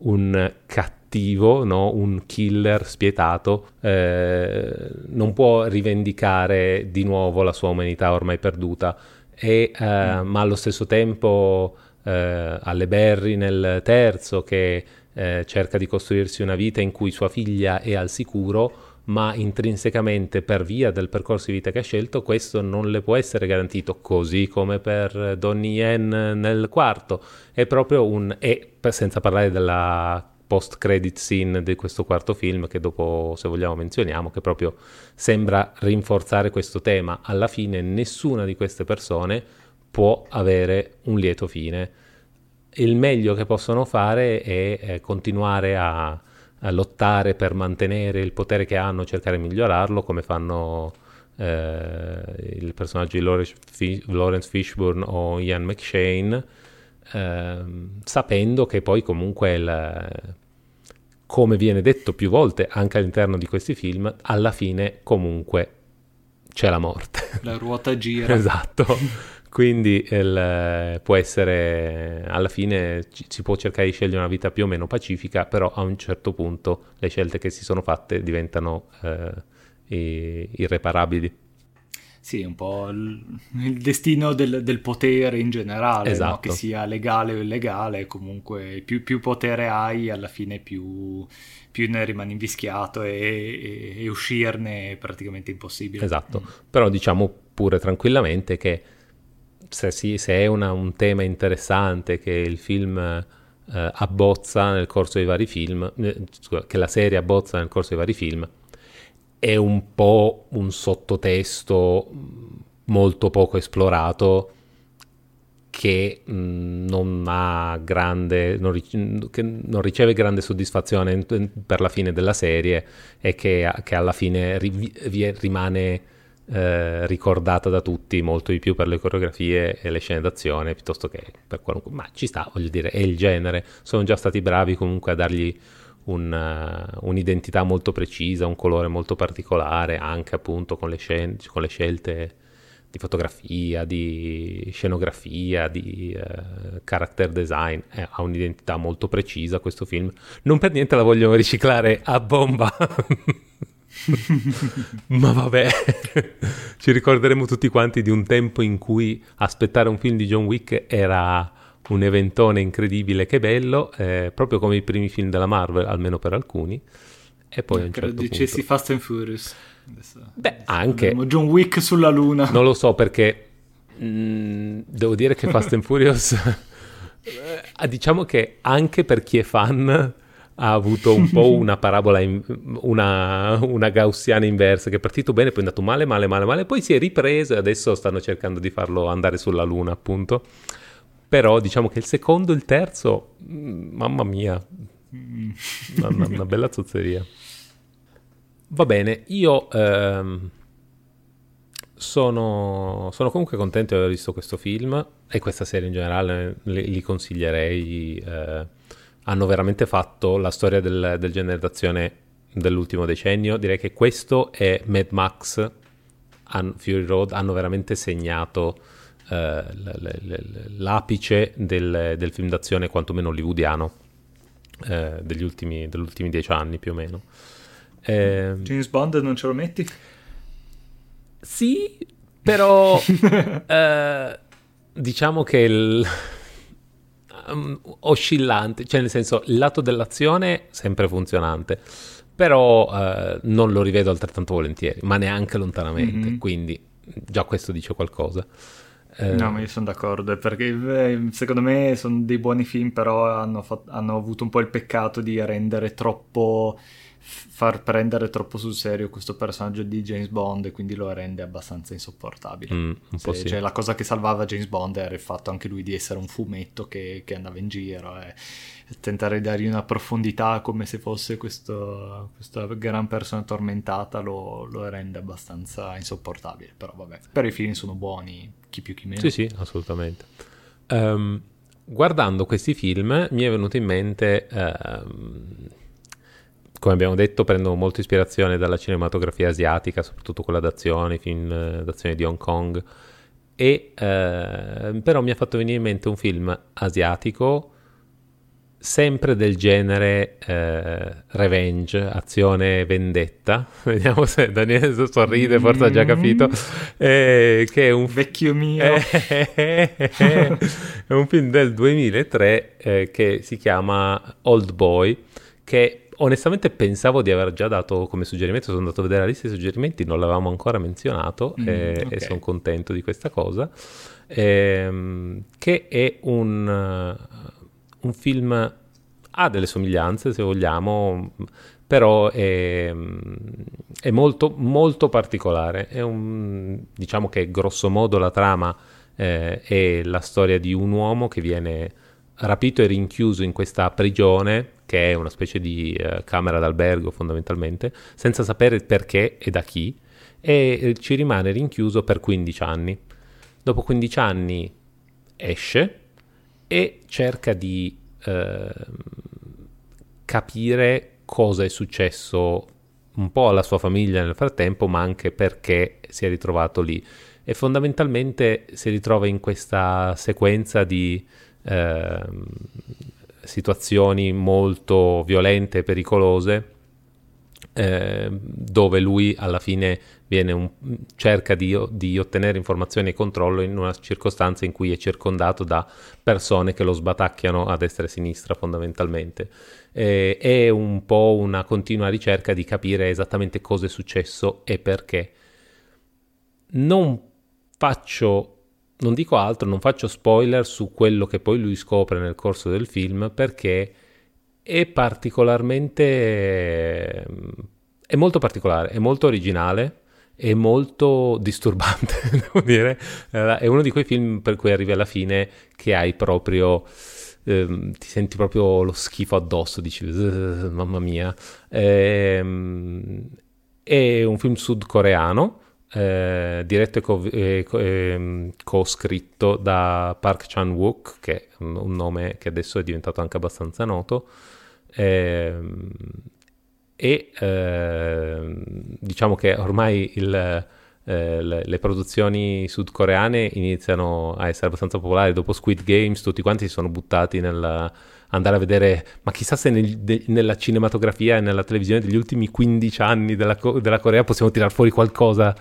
un cattivo, no? un killer spietato, eh, non può rivendicare di nuovo la sua umanità ormai perduta, e, eh, mm. ma allo stesso tempo eh, alle Berry nel terzo che eh, cerca di costruirsi una vita in cui sua figlia è al sicuro, ma intrinsecamente per via del percorso di vita che ha scelto questo non le può essere garantito, così come per Donnie Yen nel quarto. È proprio un... e senza parlare della post-credit scene di questo quarto film che dopo, se vogliamo, menzioniamo, che proprio sembra rinforzare questo tema. Alla fine nessuna di queste persone può avere un lieto fine. Il meglio che possono fare è, è continuare a lottare per mantenere il potere che hanno, cercare di migliorarlo, come fanno eh, il personaggio di Lawrence Fishburne o Ian McShane, eh, sapendo che poi comunque il, come viene detto più volte anche all'interno di questi film, alla fine comunque c'è la morte. La ruota gira. esatto. Quindi il, può essere, alla fine ci, si può cercare di scegliere una vita più o meno pacifica, però a un certo punto le scelte che si sono fatte diventano eh, irreparabili. Sì, un po' il, destino del, del, potere in generale, esatto. no? che sia legale o illegale, comunque più, più potere hai, alla fine più, più ne rimani invischiato e, e, e, uscirne è praticamente impossibile. Esatto, però diciamo pure tranquillamente che se, si, se è una, un tema interessante che il film eh, abbozza nel corso dei vari film, eh, che la serie abbozza nel corso dei vari film, è un po' un sottotesto molto poco esplorato che mh, non ha grande non, ric- che non riceve grande soddisfazione per la fine della serie e che, che alla fine ri- rimane eh, ricordata da tutti molto di più per le coreografie e le scene d'azione piuttosto che per qualunque ma ci sta voglio dire è il genere sono già stati bravi comunque a dargli un, uh, un'identità molto precisa, un colore molto particolare, anche appunto con le, scen- con le scelte di fotografia, di scenografia, di uh, character design, eh, ha un'identità molto precisa questo film. Non per niente la vogliono riciclare a bomba. Ma vabbè, ci ricorderemo tutti quanti di un tempo in cui aspettare un film di John Wick era un eventone incredibile che bello, eh, proprio come i primi film della Marvel, almeno per alcuni. E poi a un certo dicessi punto... Fast and Furious. Adesso, Beh, anche... John Wick sulla luna. Non lo so perché mh, mm, devo dire che Fast and Furious... eh, diciamo che anche per chi è fan ha avuto un po' una parabola, in, una, una, gaussiana inversa, che è partito bene, poi è andato male, male, male, male, poi si è ripreso e adesso stanno cercando di farlo andare sulla luna, appunto. Però diciamo che il secondo e il terzo, mm, mamma mia, una, una bella zozzeria. Va bene, io ehm, sono, sono, comunque contento di aver visto questo film e questa serie in generale, li, li consiglierei. Eh, hanno veramente fatto la storia del, del genere d'azione dell'ultimo decennio. Direi che questo e Mad Max, Fury Road hanno veramente segnato eh, l'apice del, del, film d'azione, quantomeno hollywoodiano, eh, degli ultimi, degli ultimi dieci anni più o meno. Eh, James Bond non ce lo metti? Sì, però eh, diciamo che il um, oscillante, cioè nel senso il lato dell'azione sempre funzionante, però uh, non lo rivedo altrettanto volentieri, ma neanche lontanamente, mm-hmm. quindi già questo dice qualcosa. Eh... No, ma io sono d'accordo, perché eh, secondo me sono dei buoni film, però hanno, fatto, hanno avuto un po' il peccato di rendere troppo far prendere troppo sul serio questo personaggio di James Bond e quindi lo rende abbastanza insopportabile. Mm, Se, sì. Cioè, la cosa che salvava James Bond era il fatto anche lui di essere un fumetto che, che andava in giro e tentare di dargli una profondità come se fosse questo, questa gran persona tormentata lo, lo, rende abbastanza insopportabile. Però vabbè, per i film sono buoni, chi più chi meno. Sì, sì, assolutamente. Um, guardando questi film mi è venuto in mente... Um, come abbiamo detto, prendono molta ispirazione dalla cinematografia asiatica, soprattutto quella d'azione, film eh, d'azione di Hong Kong. E eh, però mi ha fatto venire in mente un film asiatico sempre del genere eh, revenge, azione vendetta. Vediamo se Daniele sorride, forse ha già capito. Eh, che è un vecchio mio. è un film del 2003 eh, che si chiama Old Boy, che onestamente pensavo di aver già dato come suggerimento, sono andato a vedere la lista dei suggerimenti, non l'avevamo ancora menzionato mm, e, okay. e sono contento di questa cosa, ehm, che è un, uh, un, film, ha delle somiglianze se vogliamo, però è, è molto, molto particolare, è un, diciamo che grosso modo la trama eh, è la storia di un uomo che viene rapito e rinchiuso in questa prigione che è una specie di uh, camera d'albergo fondamentalmente, senza sapere perché e da chi, e eh, ci rimane rinchiuso per 15 anni. Dopo 15 anni esce e cerca di eh, capire cosa è successo un po' alla sua famiglia nel frattempo, ma anche perché si è ritrovato lì. E fondamentalmente si ritrova in questa sequenza di eh, situazioni molto violente e pericolose, eh, dove lui alla fine un, cerca di, di, ottenere informazioni e controllo in una circostanza in cui è circondato da persone che lo sbatacchiano a destra e a sinistra fondamentalmente. Eh, è un po' una continua ricerca di capire esattamente cosa è successo e perché. Non faccio, non dico altro, non faccio spoiler su quello che poi lui scopre nel corso del film perché è particolarmente... è molto particolare, è molto originale è molto disturbante, devo dire. È uno di quei film per cui arrivi alla fine che hai proprio. Ehm, ti senti proprio lo schifo addosso, dici mamma mia. Ehm, è un film sudcoreano. Eh, diretto e, co- e co- ehm, co-scritto da Park Chan-wook, che è un nome che adesso è diventato anche abbastanza noto. Eh, e eh, diciamo che ormai il, eh, le, le, produzioni sudcoreane iniziano a essere abbastanza popolari dopo Squid Games tutti quanti si sono buttati nel andare a vedere ma chissà se nel, de, nella cinematografia e nella televisione degli ultimi 15 anni della, della Corea possiamo tirare fuori qualcosa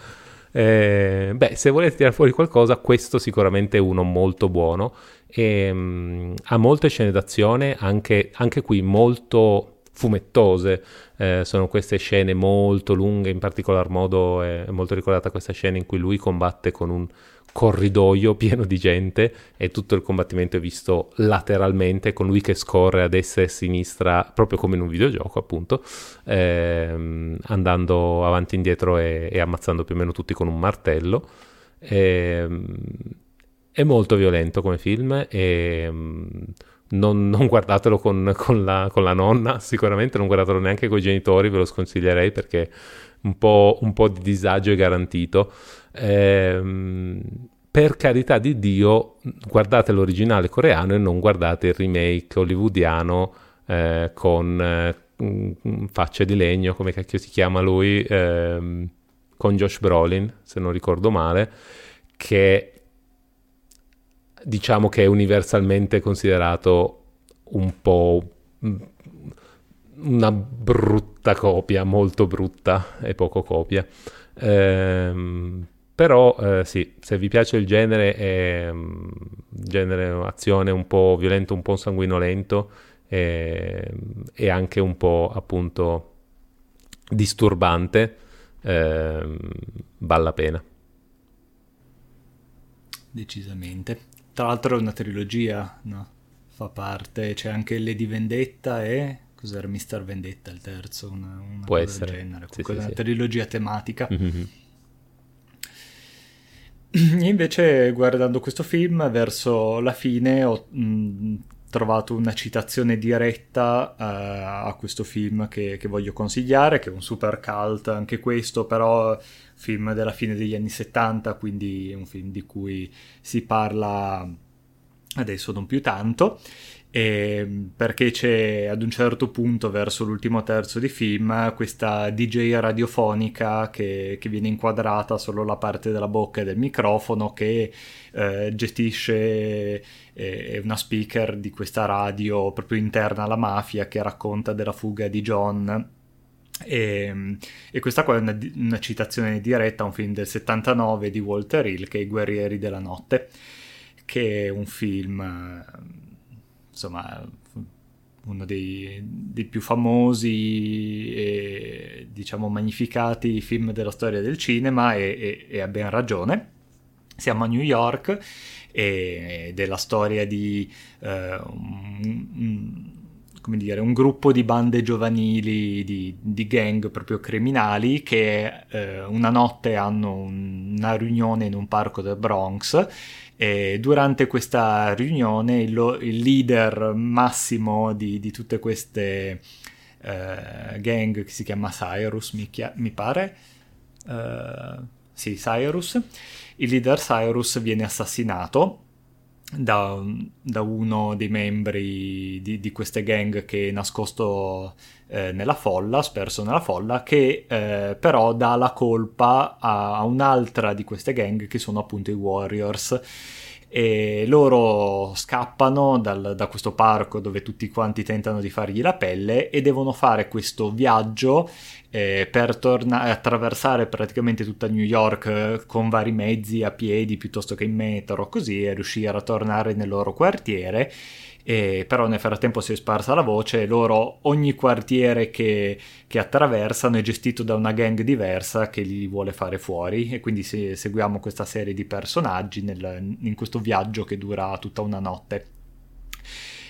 eh, beh, se volete tirare fuori qualcosa, questo sicuramente è uno molto buono. E, um, ha molte scene d'azione, anche, anche qui molto fumettose, eh, sono queste scene molto lunghe, in particolar modo è molto ricordata questa scena in cui lui combatte con un corridoio pieno di gente e tutto il combattimento è visto lateralmente con lui che scorre a destra e a sinistra proprio come in un videogioco appunto ehm, andando avanti e indietro e, e, ammazzando più o meno tutti con un martello. Ehm, è molto violento come film e ehm, non, non guardatelo con, con, la, con, la, nonna, sicuramente non guardatelo neanche con i genitori, ve lo sconsiglierei perché un po', un po di disagio è garantito. Ehm, per carità di Dio, guardate l'originale coreano e non guardate il remake hollywoodiano eh, con eh, facce di legno, come cacchio si chiama lui, eh, con Josh Brolin, se non ricordo male, che diciamo che è universalmente considerato un po' una brutta copia, molto brutta e poco copia. Ehm, però eh, sì, se vi piace il genere, è um, genere azione un po' violento, un po' sanguinolento e, e anche un po' appunto disturbante, eh, vale la pena. Decisamente. Tra l'altro è una trilogia, no? Fa parte, c'è anche Lady Vendetta e... Cos'era Mister Vendetta il terzo? Una, una Può essere. Genere. Sì, sì, una sì. trilogia tematica. Mm-hmm. Invece guardando questo film verso la fine ho mh, trovato una citazione diretta uh, a questo film che, che, voglio consigliare, che è un super cult anche questo, però film della fine degli anni 70, quindi è un film di cui si parla adesso non più tanto. E perché c'è ad un certo punto, verso l'ultimo terzo di film, questa DJ radiofonica che, che viene inquadrata solo la parte della bocca e del microfono che eh, gestisce eh, una speaker di questa radio proprio interna alla mafia che racconta della fuga di John. E, e questa qua è una, una, citazione diretta a un film del 79 di Walter Hill che è I guerrieri della notte, che è un film insomma uno dei, dei, più famosi e diciamo magnificati film della storia del cinema e, e, e ha ben ragione. Siamo a New York ed è la storia di uh, un, un, come dire, un gruppo di bande giovanili, di, di gang proprio criminali che uh, una notte hanno un, una riunione in un parco del Bronx e durante questa riunione il, il leader massimo di, di tutte queste uh, gang, che si chiama Cyrus, mi, chia- mi pare, uh, sì, Cyrus, il leader Cyrus viene assassinato da, da uno dei membri di, di, queste gang che è nascosto eh, nella folla, sperso nella folla, che eh, però dà la colpa a, a un'altra di queste gang che sono appunto i Warriors e loro scappano dal, da questo parco dove tutti quanti tentano di fargli la pelle e devono fare questo viaggio eh, per tornare attraversare praticamente tutta New York eh, con vari mezzi a piedi piuttosto che in metro così e riuscire a tornare nel loro quartiere e però nel frattempo si è sparsa la voce e loro ogni quartiere che, che, attraversano è gestito da una gang diversa che li vuole fare fuori e quindi se, seguiamo questa serie di personaggi nel, in questo viaggio che dura tutta una notte.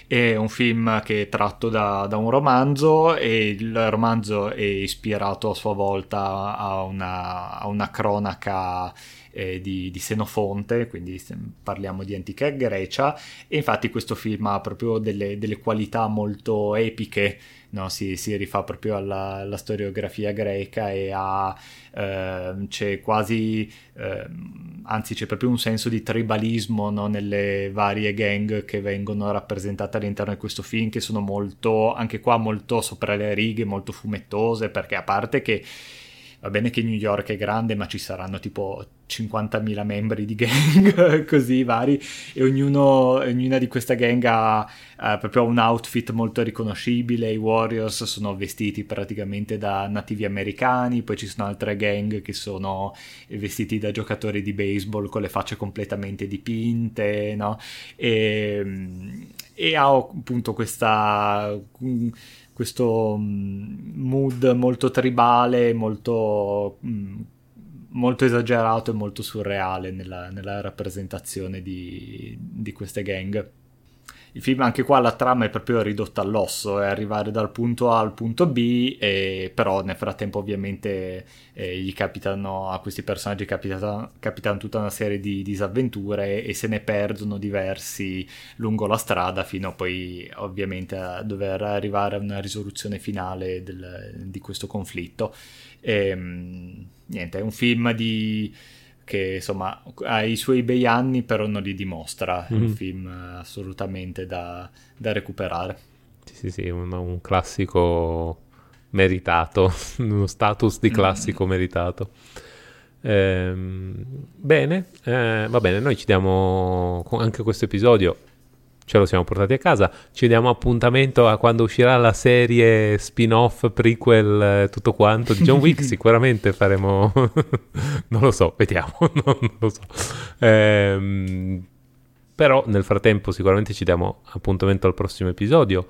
È un film che è tratto da, da, un romanzo e il romanzo è ispirato a sua volta a una, a una cronaca eh, di, di, Senofonte, quindi parliamo di antica Grecia, e infatti questo film ha proprio delle, delle qualità molto epiche, no? si, si, rifà proprio alla, alla storiografia greca e ha, eh, c'è quasi, eh, anzi c'è proprio un senso di tribalismo no? nelle varie gang che vengono rappresentate all'interno di questo film, che sono molto, anche qua molto sopra le righe, molto fumettose, perché a parte che va bene che New York è grande, ma ci saranno tipo 50.000 membri di gang così vari e ognuno, ognuna di queste gang ha, ha, proprio un outfit molto riconoscibile. I Warriors sono vestiti praticamente da nativi americani, poi ci sono altre gang che sono vestiti da giocatori di baseball con le facce completamente dipinte, no? E, e ha appunto questa questo mm, mood molto tribale, molto, mm, molto esagerato e molto surreale nella, nella rappresentazione di, di queste gang il film anche qua la trama è proprio ridotta all'osso, è arrivare dal punto A al punto B, e, però nel frattempo ovviamente eh, gli capitano, a questi personaggi capitano, capitano tutta una serie di disavventure e se ne perdono diversi lungo la strada fino poi ovviamente a dover arrivare a una risoluzione finale del, di questo conflitto. E, ehm, niente, è un film di che insomma ha i suoi bei anni però non li dimostra, mm-hmm. è un film assolutamente da, da recuperare. Sì, sì, sì, un, un classico meritato, uno status di classico mm. meritato. Eh, bene, eh, va bene, noi ci diamo anche questo episodio ce lo siamo portati a casa. Ci diamo appuntamento a quando uscirà la serie spin-off, prequel, eh, tutto quanto di John Wick. Sicuramente faremo, non lo so, vediamo, non, lo so. Ehm, però nel frattempo sicuramente ci diamo appuntamento al prossimo episodio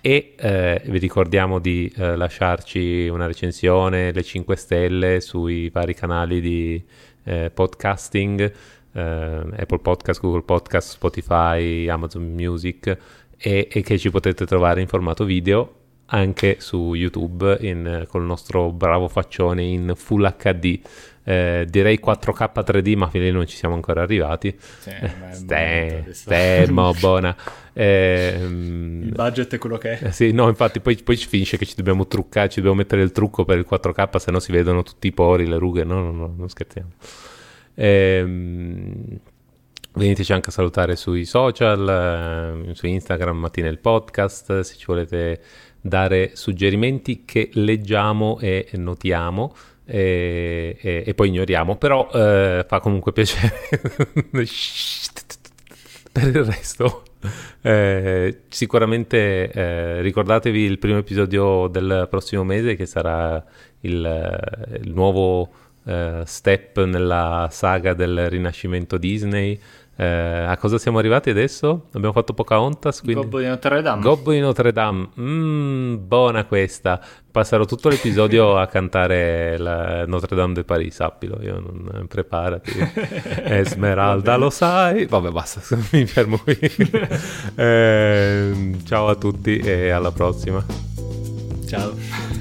e eh, vi ricordiamo di eh, lasciarci una recensione, le 5 stelle sui vari canali di eh, podcasting Apple Podcast, Google Podcast, Spotify, Amazon Music e, e, che ci potete trovare in formato video anche su YouTube in, con il nostro bravo faccione in Full HD. Eh, direi 4K 3D, ma fino lì non ci siamo ancora arrivati. Sì, Stemmo, buona. Eh, il budget è quello che è. Eh, sì, no, infatti poi, poi finisce che ci dobbiamo truccare, ci dobbiamo mettere il trucco per il 4K, se no si vedono tutti i pori, le rughe. No, no, no, non scherziamo. Ehm, veniteci anche a salutare sui social, eh, su Instagram, Mattina il podcast, se ci volete dare suggerimenti che leggiamo e notiamo. E, e, e poi ignoriamo, però eh, fa comunque piacere. per il resto, eh, sicuramente eh, ricordatevi il primo episodio del prossimo mese che sarà il, il nuovo uh, step nella saga del rinascimento Disney. Uh, a cosa siamo arrivati adesso? Abbiamo fatto Pocahontas. Quindi... Gobbo di Notre Dame. Gobbo di Notre Dame. Mmm, buona questa. Passerò tutto l'episodio a cantare la Notre Dame de Paris, sappilo. Io non... Preparati. Esmeralda, lo sai. Vabbè, basta, mi fermo qui. eh, ciao a tutti e alla prossima. Ciao.